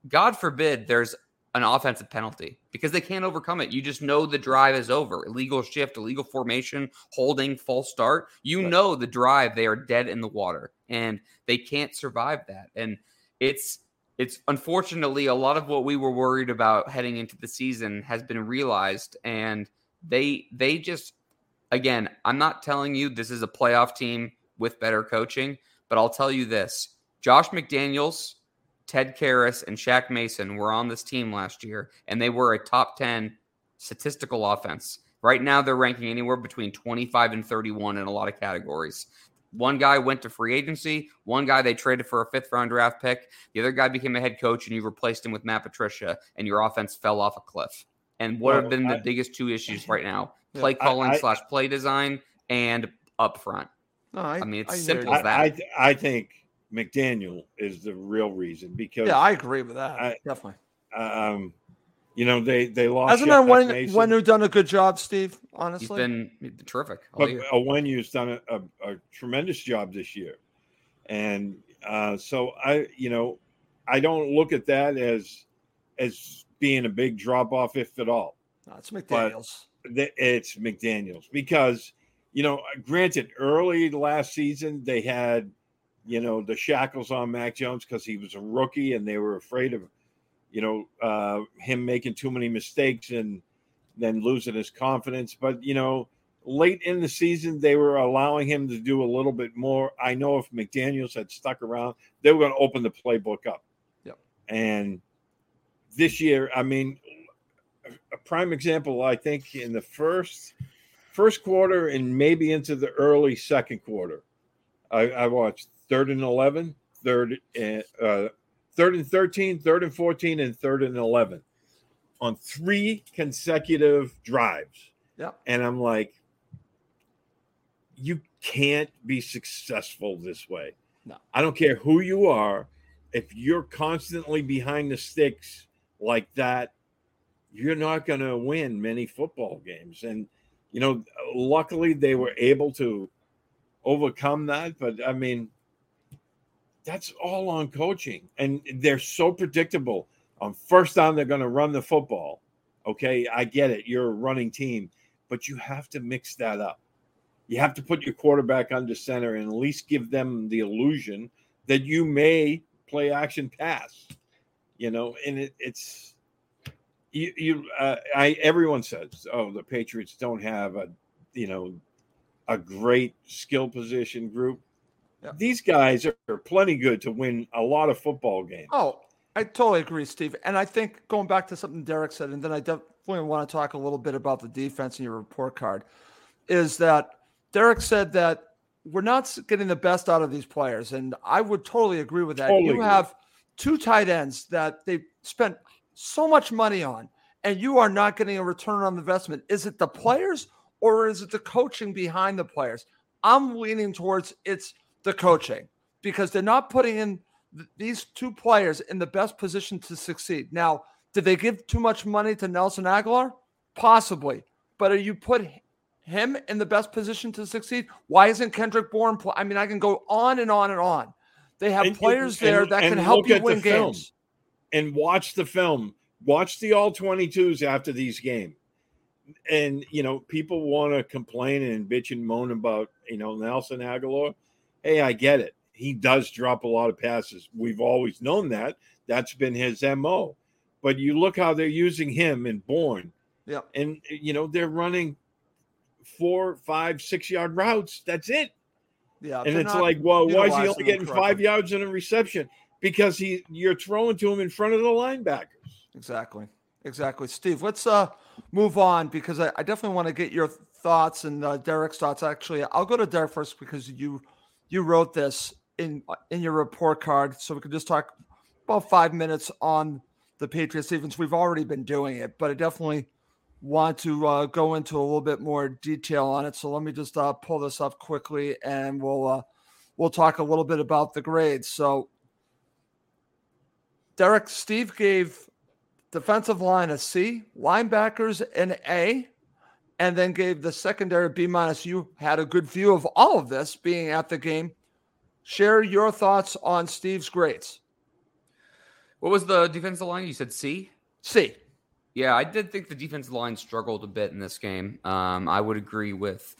God forbid there's an offensive penalty because they can't overcome it. You just know the drive is over. Illegal shift, illegal formation, holding, false start. You know the drive, they are dead in the water and they can't survive that. And it's it's unfortunately a lot of what we were worried about heading into the season has been realized and they they just again, I'm not telling you this is a playoff team with better coaching, but I'll tell you this. Josh McDaniels Ted Karras and Shaq Mason were on this team last year, and they were a top 10 statistical offense. Right now, they're ranking anywhere between 25 and 31 in a lot of categories. One guy went to free agency. One guy they traded for a fifth round draft pick. The other guy became a head coach, and you replaced him with Matt Patricia, and your offense fell off a cliff. And what have Well, been the biggest two issues [LAUGHS] right now? Play I- calling I- slash play design and up front. No, I, I mean, it's I simple as that. I, I, I think McDaniel is the real reason because Yeah, I agree with that. I- Definitely. um, you know they they lost. Hasn't Shaq Wen Mason, Wenu done a good job, Steve? He's Honestly, been terrific. all but year. Onwenu's done a, a, a tremendous job this year, and uh, so I you know I don't look at that as as being a big drop off if at all. no, it's McDaniel's. that it's McDaniels because you know, granted, early last season they had you know the shackles on Mac Jones because he was a rookie and they were afraid of you know uh, him making too many mistakes and then losing his confidence. But you know, late in the season they were allowing him to do a little bit more. I know if McDaniels had stuck around, they were going to open the playbook up. Yep. And this year, I mean, a prime example, I think, in the first first quarter and maybe into the early second quarter, I, I watched third and 11, third and uh, third and 13, third and 14, and third and 11 on three consecutive drives. Yep. And I'm like, you can't be successful this way. No. I don't care who you are. If you're constantly behind the sticks like that, you're not going to win many football games. And, you know, luckily they were able to overcome that. But I mean, that's all on coaching. And they're so predictable. On first down, they're going to run the football. Okay. I get it. You're a running team, but you have to mix that up. You have to put your quarterback under center and at least give them the illusion that you may play action pass. You know, and it, it's you. You, uh, I. Everyone says, "Oh, the Patriots don't have a, you know, a great skill position group." These guys are plenty good to win a lot of football games. Oh, I totally agree, Steve. And I think going back to something Derek said, and then I definitely want to talk a little bit about the defense in your report card, is that Derek said that we're not getting the best out of these players. And I would totally agree with that. Totally you have two tight ends that they spent so much money on, and you are not getting a return on investment. Is it the players or is it the coaching behind the players? I'm leaning towards it's the coaching because they're not putting in th- these two players in the best position to succeed. Now, did they give too much money to Nelson Agholor? Possibly. But are you put him in the best position to succeed? Why isn't Kendrick Bourne? Pl- I mean, I can go on and on and on. They have And- players and- there that can help you win film. games. and watch the film. Watch the all 22s after these games. and you know, people want to complain and bitch and moan about you know Nelson Agholor. Hey, I get it. He does drop a lot of passes. We've always known that. That's been his mo. But you look how they're using him in Bourne. Yeah. And you know, they're running four, five, six yard routes. That's it. Yeah, and it's like, well, why is he only getting five yards in a reception? Because he you're throwing to him in front of the linebackers. Exactly. Exactly. Steve, let's uh move on because I, I definitely want to get your thoughts and uh, Derek's thoughts. Actually, I'll go to Derek first because you you wrote this in in your report card, so we could just talk about five minutes on the Patriots defense. We've already been doing it, but I definitely want to uh, go into a little bit more detail on it. So let me just uh, pull this up quickly, and we'll uh, we'll talk a little bit about the grades. So, Derek, Steve gave defensive line a C, linebackers an A, and then gave the secondary B minus. You had a good view of all of this being at the game. Share your thoughts on Steve's grades. What was the defensive line? You said C. C. Yeah, I did think the defensive line struggled a bit in this game. Um, I would agree with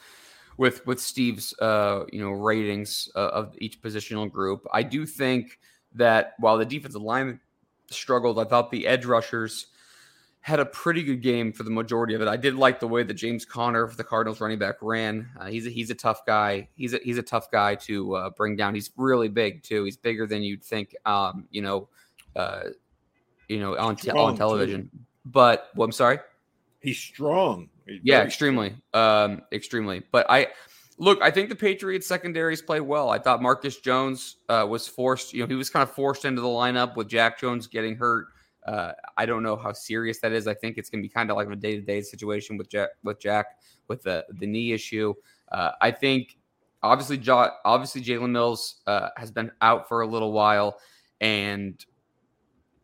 with with Steve's uh, you know ratings uh, of each positional group. I do think that while the defensive line struggled, I thought the edge rushers had a pretty good game for the majority of it. I did like the way that James Conner, the Cardinals running back, ran. Uh, he's a, he's a tough guy. He's a, he's a tough guy to uh, bring down. He's really big too. He's bigger than you'd think. Um, you know, uh, you know on te- Strong, on too. television. But well, I'm sorry. He's strong. He's Yeah, extremely, um, extremely. But I look. I think the Patriots secondaries play well. I thought Marcus Jones uh, was forced. You know, he was kind of forced into the lineup with Jack Jones getting hurt. Uh, I don't know how serious that is. I think it's going to be kind of like a day to day situation with Jack with Jack with the the knee issue. Uh, I think obviously, jo- obviously Jalen Mills uh, has been out for a little while, and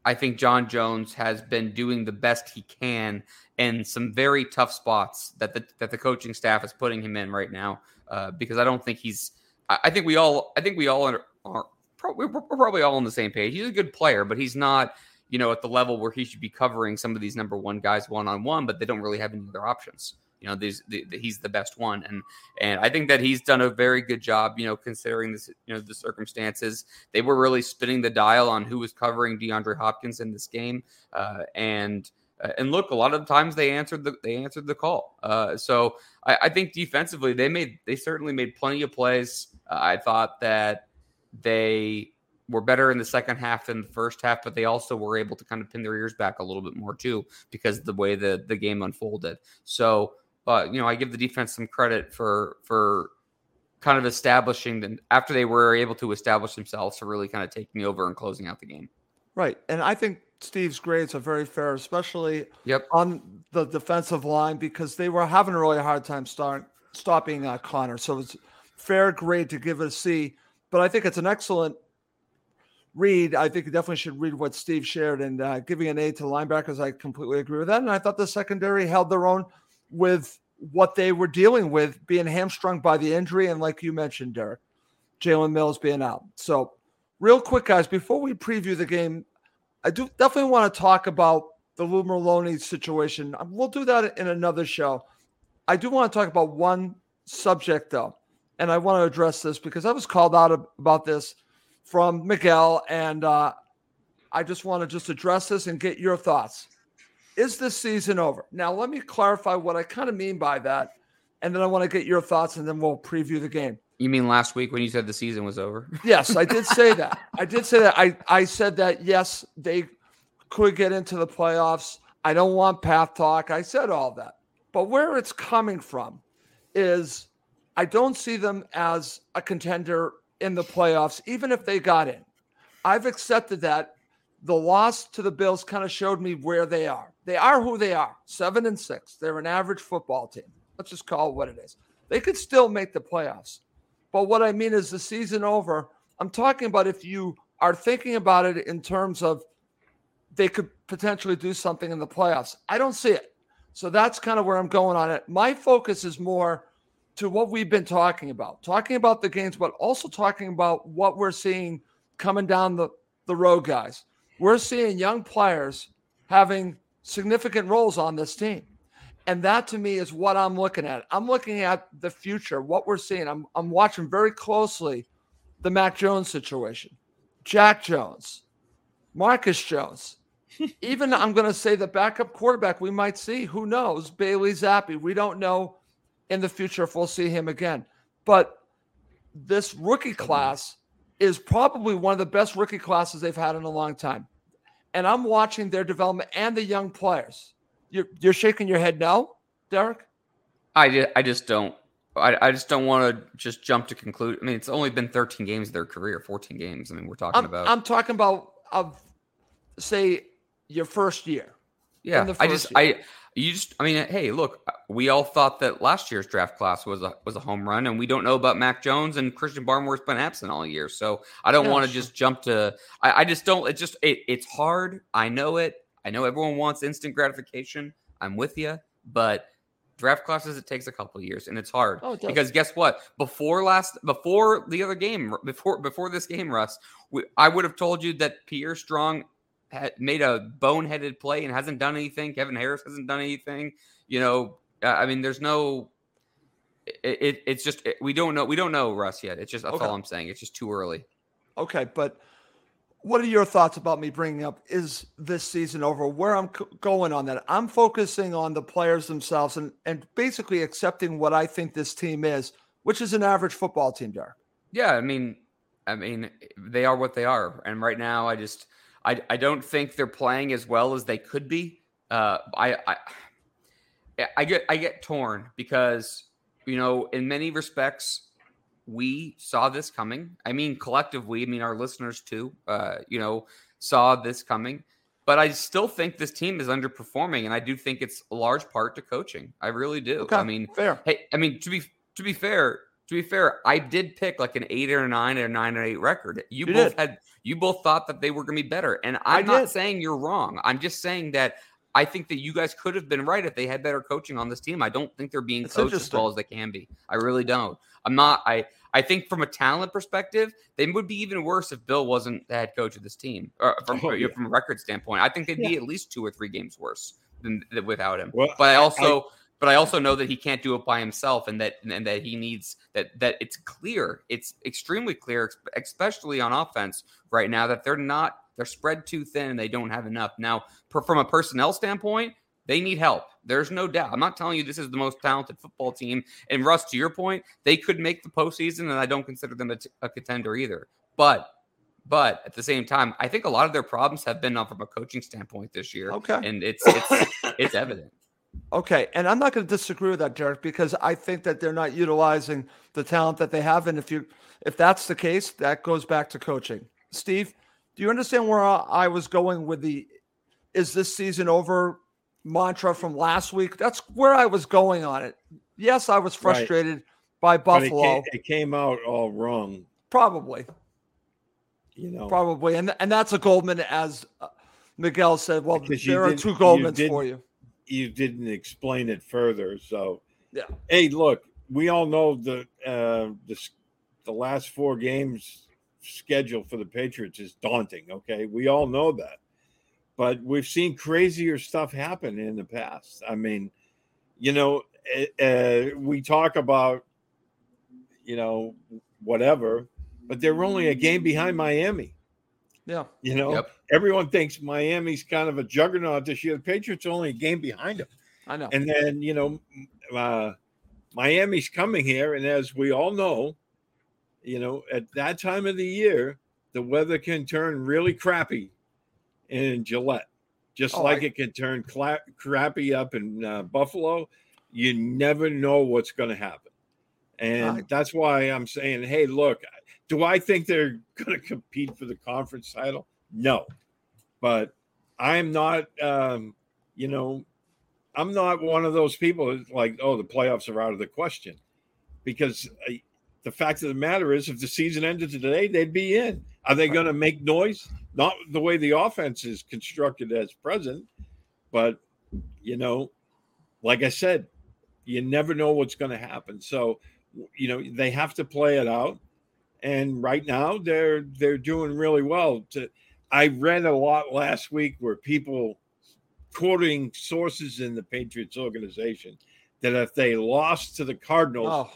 I think John Jones has been doing the best he can in some very tough spots that the that the coaching staff is putting him in right now. Uh, because I don't think he's. I, I think we all. I think we all are. are probably, we're probably all on the same page. He's a good player, but he's not. You know, at the level where he should be covering some of these number one guys one on one, but they don't really have any other options. You know, these the, the, he's the best one, and and I think that he's done a very good job. You know, considering this, you know, the circumstances, they were really spinning the dial on who was covering DeAndre Hopkins in this game, uh, and uh, and look, a lot of the times they answered the they answered the call. Uh, so I, I think defensively they made they certainly made plenty of plays. Uh, I thought that they were better in the second half than the first half, but they also were able to kind of pin their ears back a little bit more too because of the way the the game unfolded. So, uh, you know, I give the defense some credit for for kind of establishing them after they were able to establish themselves to really kind of taking over and closing out the game. Right. And I think Steve's grades are very fair, especially Yep. on the defensive line because they were having a really hard time start, stopping uh, Conner. So it's fair grade to give it a C. But I think it's an excellent read. I think you definitely should read what Steve shared and uh, giving an A to linebackers. I completely agree with that. And I thought the secondary held their own with what they were dealing with, being hamstrung by the injury. And like you mentioned, Derek, Jalen Mills being out. So, real quick, guys, before we preview the game, I do definitely want to talk about the Lou Maloney situation. Um, We'll do that in another show. I do want to talk about one subject, though, and I want to address this because I was called out about this from Miguel, and uh, I just want to just address this and get your thoughts. Is this season over? Now, let me clarify what I kind of mean by that, and then I want to get your thoughts, and then we'll preview the game. You mean last week when you said the season was over? [LAUGHS] Yes, I did say that. I did say that. I, I said that, yes, they could get into the playoffs. I don't want path talk. I said all that. But where it's coming from is I don't see them as a contender in the playoffs, even if they got in. I've accepted that. The loss to the Bills kind of showed me where they are. They are who they are seven and six. They're an average football team. Let's just call it what it is. They could still make the playoffs. But what I mean is the season over. I'm talking about if you are thinking about it in terms of they could potentially do something in the playoffs. I don't see it. So that's kind of where I'm going on it. My focus is more to what we've been talking about, talking about the games, but also talking about what we're seeing coming down the, the road, guys. We're seeing young players having significant roles on this team. And that to me is what I'm looking at. I'm looking at the future, what we're seeing. I'm I'm watching very closely the Mac Jones situation, Jack Jones, Marcus Jones. [LAUGHS] Even I'm going to say the backup quarterback we might see. Who knows? Bailey Zappe. We don't know in the future if we'll see him again. But this rookie class is probably one of the best rookie classes they've had in a long time. And I'm watching their development and the young players. You're, you're shaking your head no, Derek? I, ju- I just don't. I, I just don't want to just jump to conclude. I mean, it's only been 13 games of their career, 14 games. I mean, we're talking I'm, about. I'm talking about of say your first year. yeah, the I first just I you just I mean, hey, look, uh, we all thought that last year's draft class was a was a home run, and we don't know about Mac Jones and Christian Barmore's been absent all year, so I don't oh, want to just jump to. I, I just don't. It just it, it's hard. I know it. I know everyone wants instant gratification. I'm with you, but draft classes it takes a couple of years and it's hard Oh, it because guess what before last before the other game before before this game russ we, i would have told you that pierre strong made a boneheaded play and hasn't done anything kevin harris hasn't done anything you know i mean there's no it, it it's just it, we don't know we don't know russ yet it's just that's Okay. all i'm saying it's just too early Okay, but what are your thoughts about me bringing up is this season over? Where I'm c- going on that? I'm focusing on the players themselves and and basically accepting what I think this team is, which is an average football team, Derek. Yeah, I mean, I mean, they are what they are, and right now, I just, I, I don't think they're playing as well as they could be. Uh, I, I, I get, I get torn because you know, in many respects, we saw this coming. I mean, collective we, I mean, our listeners too. Uh, you know, saw this coming. But I still think this team is underperforming, and I do think it's a large part to coaching. I really do. Okay, I mean, fair. Hey, I mean to be to be fair, to be fair, I did pick like an eight or a nine or a nine or eight record. You, You both did. had you both thought that they were going to be better, and I I'm not saying you're wrong. I'm just saying that I think that you guys could have been right if they had better coaching on this team. I don't think they're being It's coached as well as they can be. I really don't. I'm not. I I think from a talent perspective, they would be even worse if Bill wasn't the head coach of this team, or from Oh, yeah. from a record standpoint. I think they'd be at least two or three games worse than, than without him. Well, But I also, but I also know that he can't do it by himself, and that and that he needs that that it's clear, it's extremely clear, especially on offense right now, that they're not they're spread too thin and they don't have enough. Now, per, from a personnel standpoint, they need help. There's no doubt. I'm not telling you this is the most talented football team. And Russ, to your point, they could make the postseason, and I don't consider them a, t- a contender either. But but at the same time, I think a lot of their problems have been uh, from a coaching standpoint this year. Okay. and it's it's it's evident. Okay, and I'm not going to disagree with that, Derek, because I think that they're not utilizing the talent that they have, and if you if that's the case, that goes back to coaching. Steve, do you understand where I was going with the "is this season over" mantra from last week? That's where I was going on it. Yes, I was Right. frustrated by but it Buffalo, came, it came out all wrong, probably, you know. probably, and and that's a Goldman, as uh, Miguel said. Well, you there are two Goldmans didn't- for you. You didn't explain it further. So, Yeah. Hey, look, we all know the uh, the the last four games schedule for the Patriots is daunting. Okay, we all know that, but we've seen crazier stuff happen in the past. I mean, you know, uh, uh, we talk about you know whatever, but they're only a game behind Miami. Yeah, You know, Yep. everyone thinks Miami's kind of a juggernaut this year. The Patriots are only a game behind them. I know. And then, you know, uh, Miami's coming here. And as we all know, you know, at that time of the year, the weather can turn really crappy in Gillette, just Oh, like I- it can turn cla- crappy up in uh, Buffalo. You never know what's going to happen. And I- that's why I'm saying, hey, look, do I think they're [LAUGHS] going to compete for the conference title? No. But I'm not, um, you know, I'm not one of those people that's like, oh, the playoffs are out of the question. Because uh, the fact of the matter is, if the season ended today, they'd be in. Are they going to make noise? Not the way the offense is constructed as present, but, you know, like I said, you never know what's going to happen. So, you know, they have to play it out. And right now, they're they're doing really well. To I read a lot last week where people quoting sources in the Patriots organization that if they lost to the Cardinals, Oh,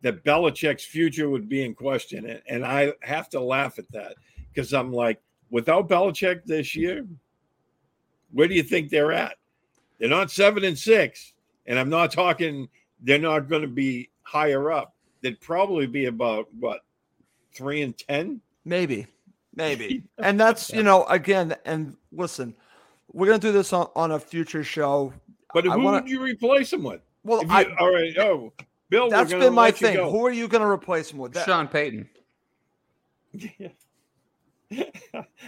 that Belichick's future would be in question. And, and I have to laugh at that because I'm like, without Belichick this year, where do you think they're at? They're not seven and six. And I'm not talking, they're not going to be higher up. They'd probably be about what, three and 10? maybe, maybe. [LAUGHS] And that's, you know, again, and listen, we're going to do this on, on a future show. But I who wanna- would you replace him with? Well, you, I, all right. Oh, Bill, that's we're been my thing. go. Who are you going to replace him with? That, Sean Payton. [LAUGHS]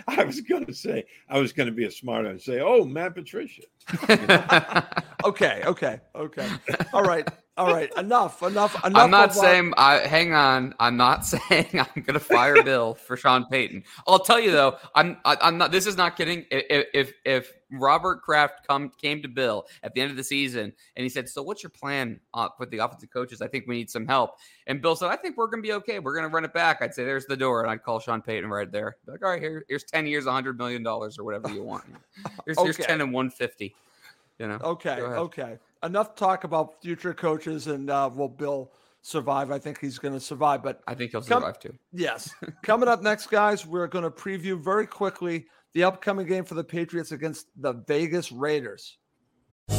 I was going to say, I was going to be a smart and say, oh, Matt Patricia. [LAUGHS] okay, okay, okay. All right, all right. Enough, enough, [LAUGHS] enough. I'm not saying. I hang on. I'm not [LAUGHS] saying I'm going to fire [LAUGHS] Bill for Sean Payton. I'll tell you though. I'm. I, I'm not. This is not kidding. If if if Robert Kraft come came to Bill at the end of the season and he said, "So what's your plan uh, with the offensive coaches? I think we need some help." And Bill said, "I think we're going to be okay. We're going to run it back." I'd say, "There's the door," and I'd call Sean Payton right there. Be like, all right, here, here's ten years, hundred million dollars, or whatever you want. Here's, here's ten and one fifty. You know. Okay, okay. Enough talk about future coaches and uh, will Bill survive? I think he's going to survive. But I think he'll Come- survive too. yes, [LAUGHS] coming up next, guys, we're going to preview very quickly the upcoming game for the Patriots against the Vegas Raiders.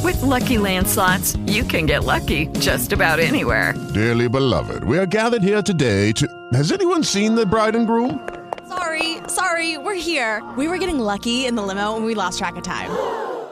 With Lucky Land slots, you can get lucky just about anywhere. Dearly beloved, we are gathered here today to. Has anyone seen the bride and groom? Sorry, sorry, we're here. We were getting lucky in the limo and we lost track of time.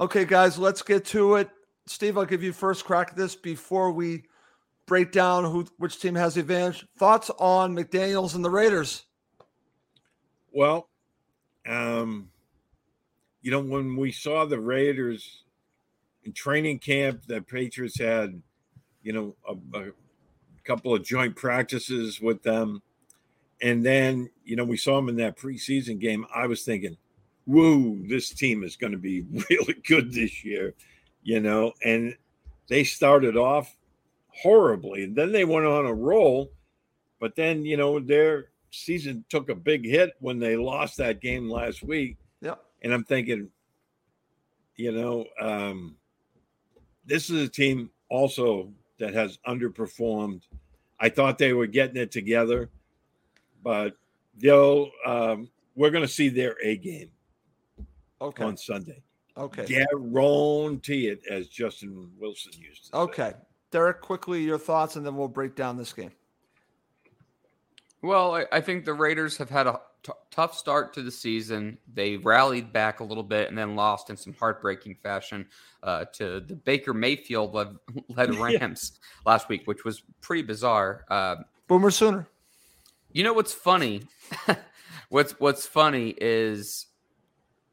Okay, guys, let's get to it. Steve, I'll give you first crack at this before we break down who which team has the advantage. Thoughts on McDaniels and the Raiders? Well, um, you know, when we saw the Raiders in training camp, the Patriots had, you know, a, a couple of joint practices with them. And then, you know, we saw them in that preseason game. I was thinking, whoa, this team is going to be [LAUGHS] really good this year, you know, and they started off horribly. And then they went on a roll. But then, you know, their season took a big hit when they lost that game last week. Yep. And I'm thinking, you know, um, this is a team also that has underperformed. I thought they were getting it together, but they'll, um, we're going to see their A game Okay. on Sunday. Okay. Guarantee it, as Justin Wilson used to say. Okay. Derek, quickly your thoughts, and then we'll break down this game. Well, I, I think the Raiders have had a t- tough start to the season. They rallied back a little bit and then lost in some heartbreaking fashion uh, to the Baker Mayfield led, [LAUGHS] led Yeah. Rams last week, which was pretty bizarre. Uh, Boomer Sooner. you know what's funny? [LAUGHS] what's What's funny is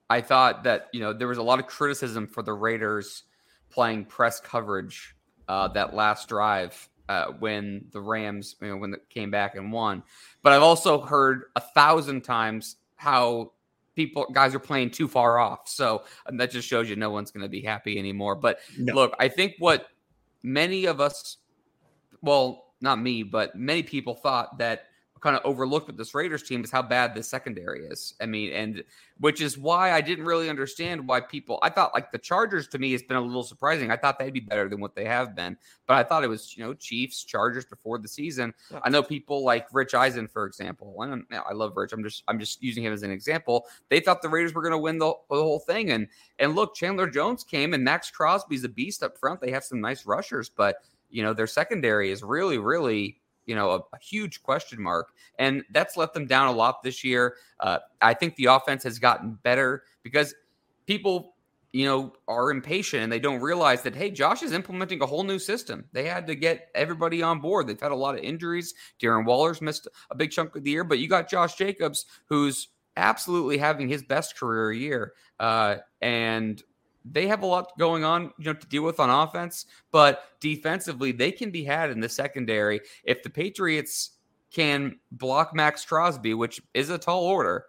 I thought that you know there was a lot of criticism for the Raiders playing press coverage uh, that last drive uh, when the Rams you know when it came back and won. But I've also heard a thousand times how people guys are playing too far off. So and that just shows you no one's going to be happy anymore. But No. look, I think what many of us, well, not me, but many people thought that kind of overlooked with this Raiders team is how bad this secondary is. I mean, and which is why I didn't really understand why people. I thought like the Chargers to me has been a little surprising. I thought they'd be better than what they have been, but I thought it was you know Chiefs, Chargers before the season. Yeah. I know people like Rich Eisen, for example. And I'm- I love Rich. I'm just I'm just using him as an example. They thought the Raiders were going to win the, the whole thing, and and look, Chandler Jones came, and Maxx Crosby's a beast up front. They have some nice rushers, but you know their secondary is really really you know, a, a huge question mark. And that's let them down a lot this year. Uh, I think the offense has gotten better because people you know, are impatient and they don't realize that, hey, Josh is implementing a whole new system. They had to get everybody on board. They've had a lot of injuries. Darren Waller's missed a big chunk of the year, but you got Josh Jacobs, who's absolutely having his best career year. Uh, and they have a lot going on, you know, to deal with on offense, but defensively, they can be had in the secondary. If the Patriots can block Maxx Crosby, which is a tall order,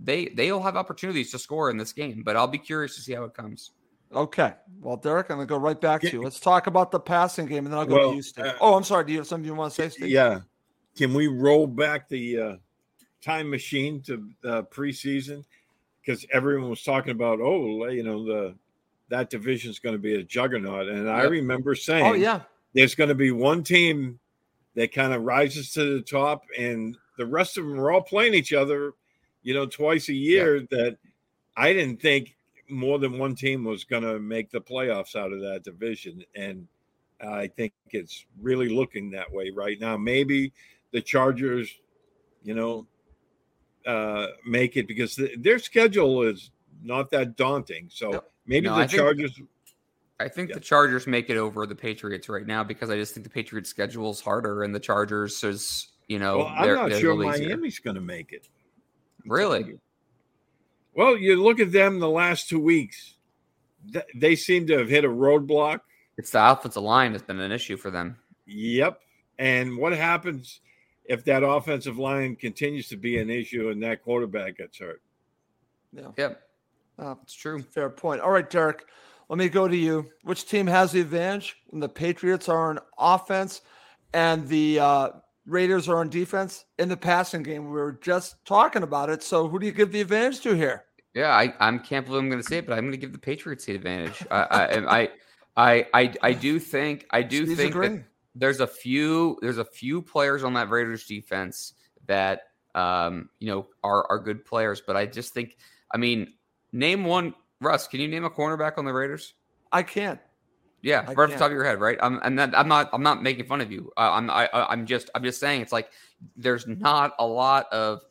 they they'll have opportunities to score in this game, but I'll be curious to see how it comes. Okay. Well, Derek, I'm gonna go right back to you. Let's talk about the passing game, and then I'll go Well, to you, Steve. uh, oh, I'm sorry. Do you have something you want to say, Steve? Yeah. Can we roll back the uh, time machine to uh, preseason? Because everyone was talking about, oh, you know, the that division is going to be a juggernaut, and I remember oh, saying, Oh, yeah. there's going to be one team that kind of rises to the top, and the rest of them are all playing each other, you know, twice a year. That I didn't think more than one team was going to make the playoffs out of that division, and I think it's really looking that way right now. Maybe the Chargers, you know, uh, make it because th- their schedule is not that daunting. So maybe No, the I think- Chargers. I think the Chargers make it over the Patriots right now because I just think the Patriots' schedule is harder and the Chargers is, you know, Well, I'm not sure. Miami's going to make it. Really? Well, you look at them the last two weeks; th- they seem to have hit a roadblock. It's the offensive line that's been an issue for them. Yep. And what happens if that offensive line continues to be an issue and that quarterback gets hurt? Yeah. Yep. Uh, it's true. Fair point. All right, Derek. Let me go to you. Which team has the advantage when the Patriots are on offense and the uh, Raiders are on defense in the passing game? We were just talking about it. So, who do you give the advantage to here? Yeah, I, I can't believe I'm going to say it, but I'm going to give the Patriots the advantage. I, I, I, I, I, I do think, I do Steve's think that agreeing. There's a few, there's a few players on that Raiders defense that, um, you know, are are good players. But I just think, I mean, name one. Russ, can you name a cornerback on the Raiders? I can't. Yeah, I right off the top of your head, right? I'm, I'm not, I'm not, I'm not making fun of you. Uh, I'm, I, I- I'm just, I'm just saying, it's like there's not a lot of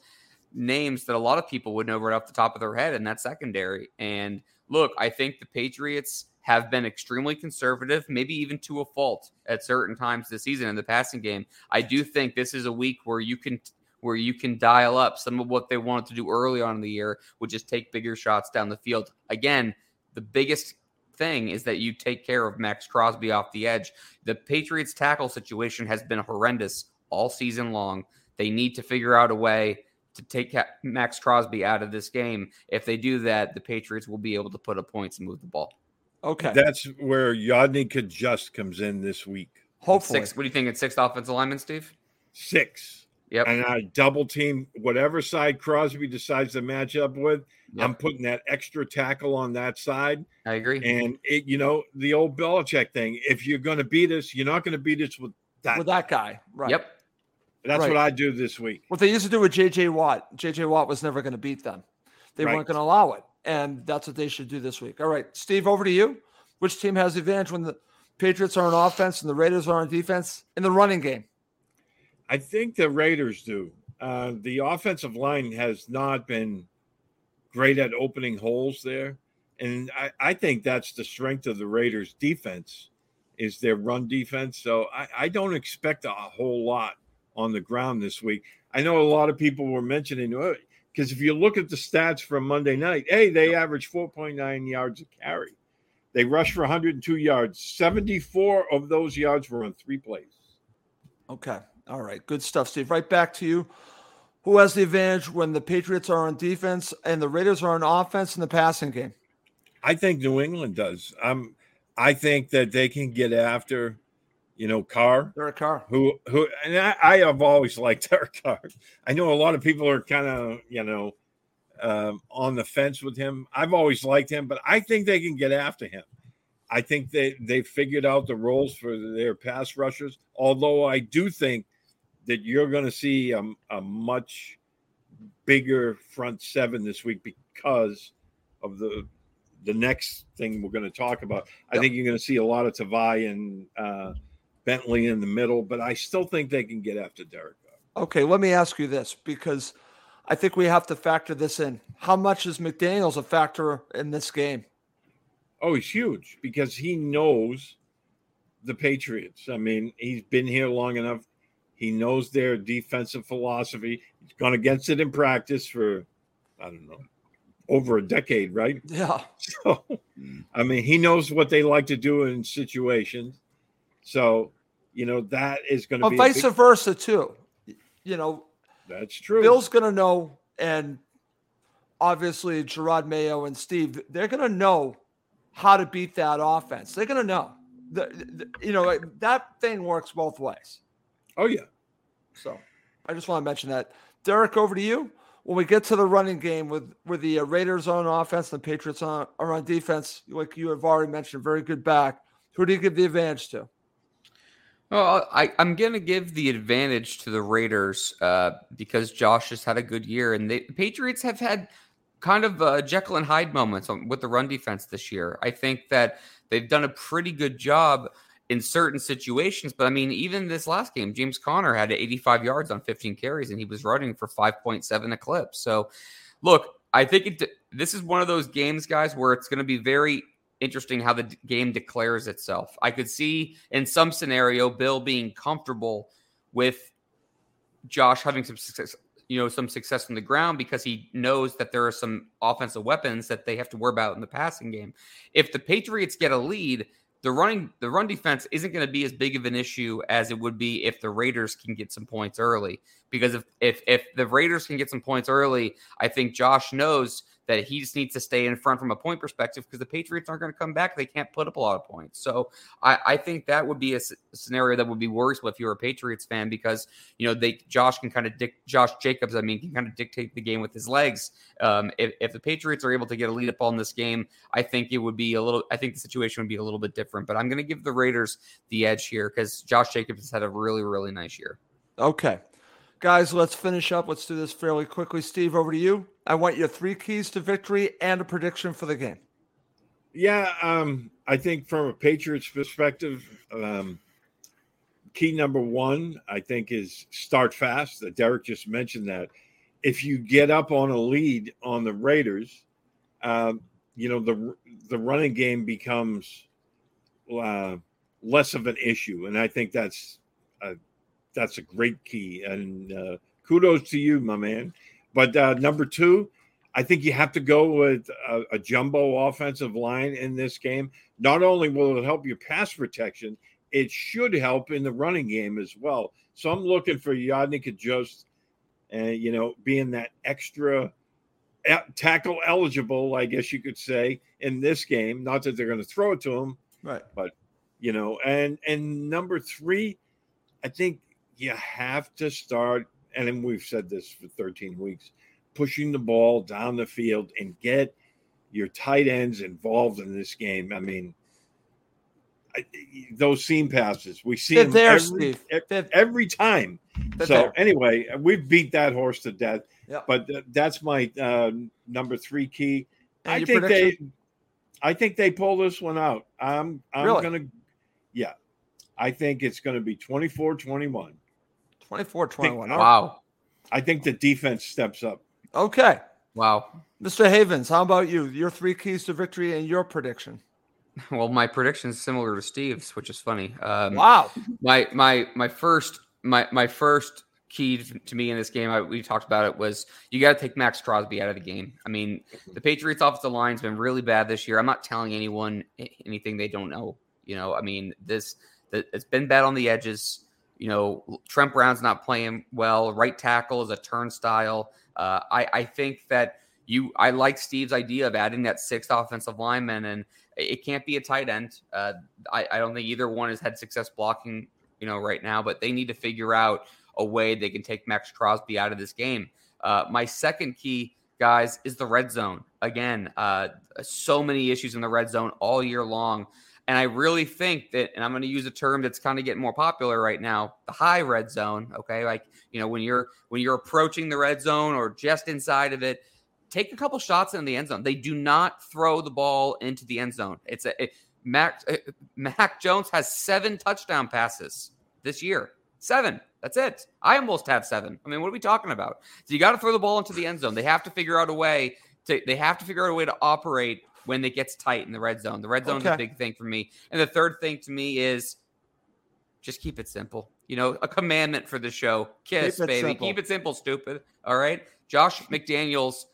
names that a lot of people would know right off the top of their head in that secondary. And look, I think the Patriots have been extremely conservative, maybe even to a fault at certain times this season in the passing game. I do think this is a week where you can where you can dial up some of what they wanted to do early on in the year, which is take bigger shots down the field. Again, the biggest thing is that you take care of Maxx Crosby off the edge. The Patriots tackle situation has been horrendous all season long. They need to figure out a way to take Maxx Crosby out of this game. If they do that, the Patriots will be able to put up points and move the ball. Okay. That's where Yodny Cajuste comes in this week. Six, what do you think? It's sixth offensive lineman, Steve? Six. Yep. And I double team whatever side Crosby decides to match up with. I'm putting that extra tackle on that side. I agree. And it, you know, the old Belichick thing. If you're going to beat us, you're not going to beat us with that. With that guy. Right. Yep. That's Right. what I do this week. What they used to do with JJ Watt, JJ Watt was never going to beat them. They Right. weren't going to allow it. And that's what they should do this week. All right, Steve, over to you. Which team has the advantage when the Patriots are on offense and the Raiders are on defense in the running game? I think the Raiders do. Uh, the offensive line has not been great at opening holes there. And I, I think that's the strength of the Raiders defense is their run defense. So I, I don't expect a whole lot on the ground this week. I know a lot of people were mentioning because if you look at the stats from Monday night, hey, they averaged 4.9 yards a carry. They rushed for 102 yards. 74 of those yards were on three plays. Okay. All right. Good stuff, Steve. Right back to you. Who has the advantage when the Patriots are on defense and the Raiders are on offense in the passing game? I think New England does. Um, I think that they can get after, you know, Carr. Derek Carr. Who who and I, I have always [LAUGHS] liked Derek Carr. I know a lot of people are kind of, you know, um, on the fence with him. I've always liked him, but I think they can get after him. I think they they figured out the roles for their pass rushers. Although I do think that you're going to see a, a much bigger front seven this week because of the the next thing we're going to talk about. I think you're going to see a lot of Tavai and uh, Bentley in the middle, but I still think they can get after Derek. Okay, let me ask you this because I think we have to factor this in. How much is McDaniels a factor in this game? Oh, he's huge because he knows the Patriots. I mean, he's been here long enough. He knows their defensive philosophy. He's gone against it in practice for, I don't know, over a decade, right? Yeah. [LAUGHS] So, I mean, he knows what they like to do in situations. So, you know, that is going to be a vice big- versa too. You know, That's true. Bill's going to know, and obviously Jerod Mayo and Steve, they're going to know how to beat that offense. They're going to know. The, the- you know that thing works both ways. Oh yeah. So I just want to mention that. Derek, over to you. When we get to the running game with with the uh, Raiders on offense and the Patriots on are on defense, like you have already mentioned, very good back. Who do you give the advantage to? Well, I, I'm going to give the advantage to the Raiders uh, because Josh has had a good year, and the Patriots have had kind of uh, Jekyll and Hyde moments with the run defense this year. I think that they've done a pretty good job in certain situations, but I mean, even this last game, James Conner had 85 yards on 15 carries, and he was running for 5.7 a clip. So, look, I think it, this is one of those games, guys, where it's going to be very interesting how the game declares itself. I could see in some scenario Bill being comfortable with Josh having some success, you know, some success from the ground because he knows that there are some offensive weapons that they have to worry about in the passing game. If the Patriots get a lead, the running the run defense isn't going to be as big of an issue as it would be if the Raiders can get some points early. Because if if if the Raiders can get some points early, I think Josh knows that he just needs to stay in front from a point perspective because the Patriots aren't going to come back. They can't put up a lot of points. So I, I think that would be a, scenario that would be worrisome if you're a Patriots fan because you know they Josh can kind of dic- Josh Jacobs I mean can kind of dictate the game with his legs. Um, if, if the Patriots are able to get a lead up on this game, I think it would be a little. I think the situation would be a little bit different. But I'm going to give the Raiders the edge here because Josh Jacobs has had a really really nice year. Okay. Guys, let's finish up. Let's do this fairly quickly. Steve, over to you. I want your three keys to victory and a prediction for the game. Yeah, um, I think from a Patriots perspective, um, key number one, I think, is start fast. That Derek just mentioned that. If you get up on a lead on the Raiders, um, you know the the running game becomes uh, less of an issue, and I think that's that's a great key. And uh, kudos to you, my man. But uh, number two, I think you have to go with a, a jumbo offensive line in this game. Not only will it help your pass protection, it should help in the running game as well. So I'm looking for Yodny to just, uh, you know, being that extra tackle eligible, I guess you could say, in this game. Not that they're going to throw it to him, Right. but you know, and and number three, I think you have to start, and we've said this for 13 weeks, pushing the ball down the field and get your tight ends involved in this game. I mean, I, those seam passes we see They're them there, every, Steve. every time. They're so there. anyway, we've beat that horse to death. Yep. But th- that's my uh, number three key. And I think they. I think they pull this one out. I'm, I'm Really? gonna, yeah, I think it's going to be 24-21. 24 21. Wow. I think the defense steps up. Okay. Wow. Mr. Havens, how about you? Your three keys to victory and your prediction. [LAUGHS] Well, my prediction is similar to Steve's, which is funny. Um, Wow. My my my first my my first key to to me in this game, I, we talked about it, was you got to take Maxx Crosby out of the game. I mean, the Patriots' offensive line's been really bad this year. I'm not telling anyone anything they don't know. You know, I mean, this the, it's been bad on the edges. You know, Trent Brown's not playing well. Right tackle is a turnstile. Uh, I I think that you I like Steve's idea of adding that sixth offensive lineman, and it can't be a tight end. Uh, I, I don't think either one has had success blocking, you know, right now, but they need to figure out a way they can take Maxx Crosby out of this game. Uh, my second key, guys, is the red zone. Again, uh, so many issues in the red zone all year long. And I really think that, and I'm going to use a term that's kind of getting more popular right now, the high red zone. Okay, like you know when you're when you're approaching the red zone or just inside of it, take a couple shots in the end zone. They do not throw the ball into the end zone. It's a it, Mac uh, Mac Jones has seven touchdown passes this year. Seven. That's it. I almost have seven. I mean, what are we talking about? So you got to throw the ball into the end zone. They have to figure out a way to. They have to figure out a way to operate when it gets tight in the red zone. The red zone is Okay. a big thing for me. And the third thing to me is just keep it simple. You know, a commandment for the show. Kiss, Keep it baby. simple. Keep it simple, stupid. All right. Josh McDaniels,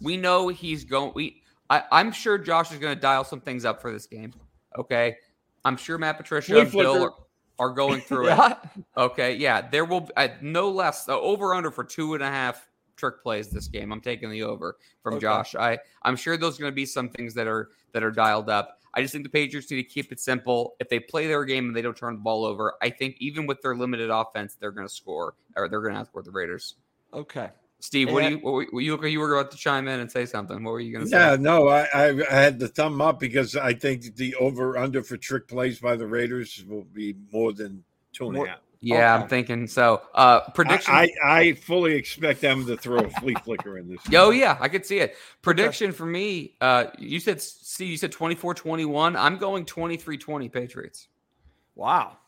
we know he's going. We, I, I'm sure Josh is going to dial some things up for this game. Okay. I'm sure Matt Patricia Flea and Bill flicker. are, going through [LAUGHS] Yeah. it. Okay. Yeah. There will be uh, no less, the over under for two and a half trick plays this game. I'm taking the over from Okay. Josh. I, I'm sure there's going to be some things that are that are dialed up. I just think the Patriots need to keep it simple. If they play their game and they don't turn the ball over, I think even with their limited offense, they're going to score or they're going to outscore the Raiders. Okay. Steve, what do you? What, were- you you were about to chime in and say something. What were you going to say? Yeah, no, I, I I had the thumb up because I think the over under for trick plays by the Raiders will be more than two and a half. Yeah, I'm thinking so. Uh, prediction. I, I, I fully expect them to throw a flea flicker in this. Oh yeah, I could see it. Prediction for me, uh you said see you said 24-21. I'm going 23-20 Patriots. Wow.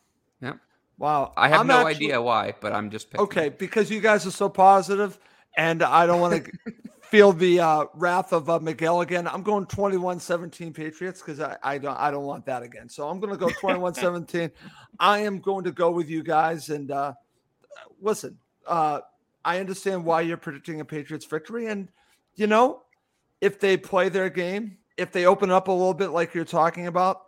Yeah. Wow. I have I'm no actually- idea why, but I'm just picking. Okay, because you guys are so positive, and I don't want to [LAUGHS] feel the uh, wrath of uh, Miguel again. I'm going 21-17 Patriots because I, I don't I don't want that again. So I'm going to go 21-17. I am going to go with you guys. And uh, listen, uh, I understand why you're predicting a Patriots victory, and you know, if they play their game, if they open up a little bit like you're talking about,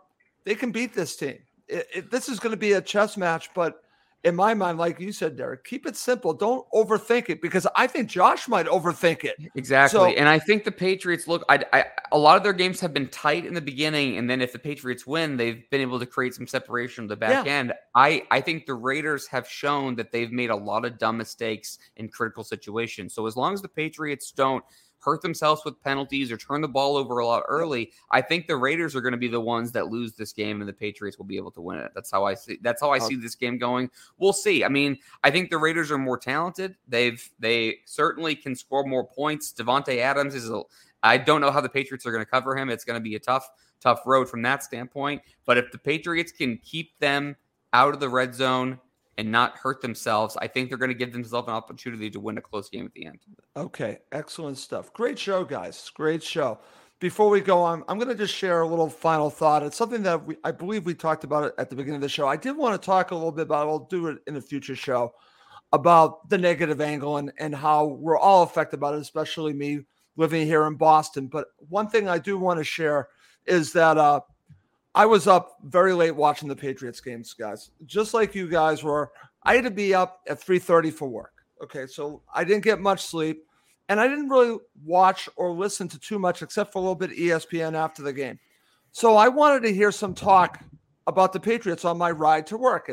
they can beat this team. It, it- this is going to be a chess match, but in my mind, like you said, Derek, keep it simple. Don't overthink it because I think Josh might overthink it. Exactly, So- and I think the Patriots look. I, I a lot of their games have been tight in the beginning, and then if the Patriots win, they've been able to create some separation on the back Yeah. end. I I think the Raiders have shown that they've made a lot of dumb mistakes in critical situations. So as long as the Patriots don't hurt themselves with penalties or turn the ball over a lot early, I think the Raiders are going to be the ones that lose this game, and the Patriots will be able to win it. That's how I see. That's how I oh. see this game going. We'll see. I mean, I think the Raiders are more talented. They've they certainly can score more points. Davante Adams is a. I don't know how the Patriots are going to cover him. It's going to be a tough, tough road from that standpoint. But if the Patriots can keep them out of the red zone and not hurt themselves, I think they're going to give themselves an opportunity to win a close game at the end. Okay, excellent stuff. Great show, guys. Great show. Before we go on, I'm going to just share a little final thought. It's something that we, I believe we talked about it at the beginning of the show. I did want to talk a little bit about. I'll do it in a future show about the negative angle and and how we're all affected by it, especially me living here in Boston. But one thing I do want to share is that uh, I was up very late watching the Patriots games, guys. Just like you guys were, I had to be up at 3:30 for work. Okay, so I didn't get much sleep, and I didn't really watch or listen to too much except for a little bit ESPN after the game. So I wanted to hear some talk about the Patriots on my ride to work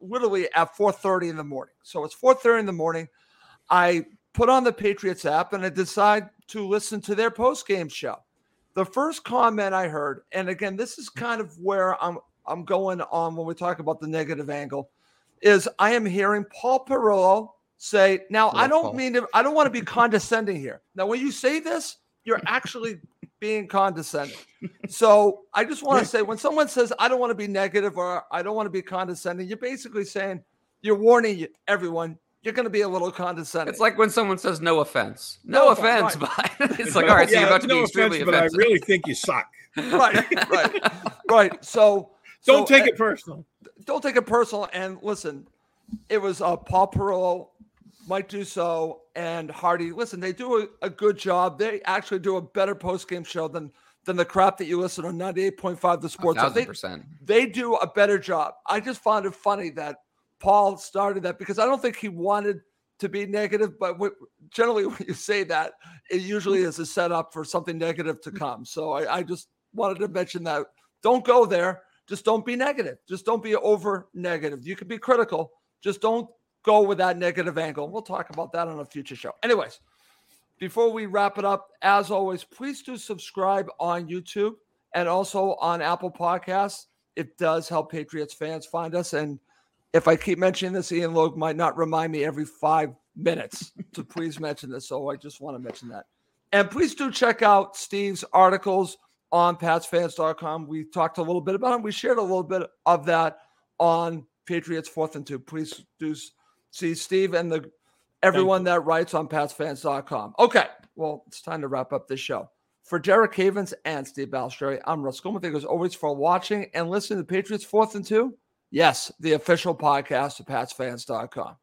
literally at 4:30 in the morning. So it's 4:30 in the morning. I put on the Patriots app and I decide to listen to their post-game show. The first comment I heard, and again, this is mm-hmm. kind of where I'm I'm going on when we talk about the negative angle, is I am hearing Paul Perillo say, now I don't Paul. mean to, I don't want to be [LAUGHS] condescending here. Now, when you say this, you're [LAUGHS] actually being condescending. [LAUGHS] So I just want to say when someone says, I don't want to be negative or I don't want to be condescending, you're basically saying, you're warning everyone, you're going to be a little condescending. It's like when someone says "no offense." No, No offense, offense, but [LAUGHS] it's like, [LAUGHS] all right, so you're about to no be extremely offense, but. I really think you suck. [LAUGHS] right, right, right. So Don't so, take it personal. don't take it personal. And listen, it was uh, Paul Perillo, Mike Dussault, and Hardy. Listen, they do a, a good job. They actually do a better post game show than than the crap that you listen on ninety eight point five the sports. Hub. thousand They, percent. they do a better job. I just found it funny that Paul started that because I don't think he wanted to be negative, but generally [LAUGHS] when you say that, it usually is a setup for something negative to come. So I, I just wanted to mention that. Don't go there. Just don't be negative. Just don't be over negative. You can be critical. Just don't go with that negative angle. We'll talk about that on a future show. Anyways, before we wrap it up, as always, please do subscribe on YouTube and also on Apple Podcasts. It does help Patriots fans find us. And if I keep mentioning this, Ian Logue might not remind me every five minutes to please mention this. So I just want to mention that. And please do check out Steve's articles on PatsFans.com. We talked a little bit about it. We shared a little bit of that on Patriots Fourth and Two. Please do see Steve and the everyone that writes on PatsFans.com. Okay, well, it's time to wrap up this show. For Derek Havens and Steve Balestrieri, I'm Russ Goldman. Thank you as always for watching and listening to Patriots Fourth and Two. Yes, the official podcast of PatsFans.com.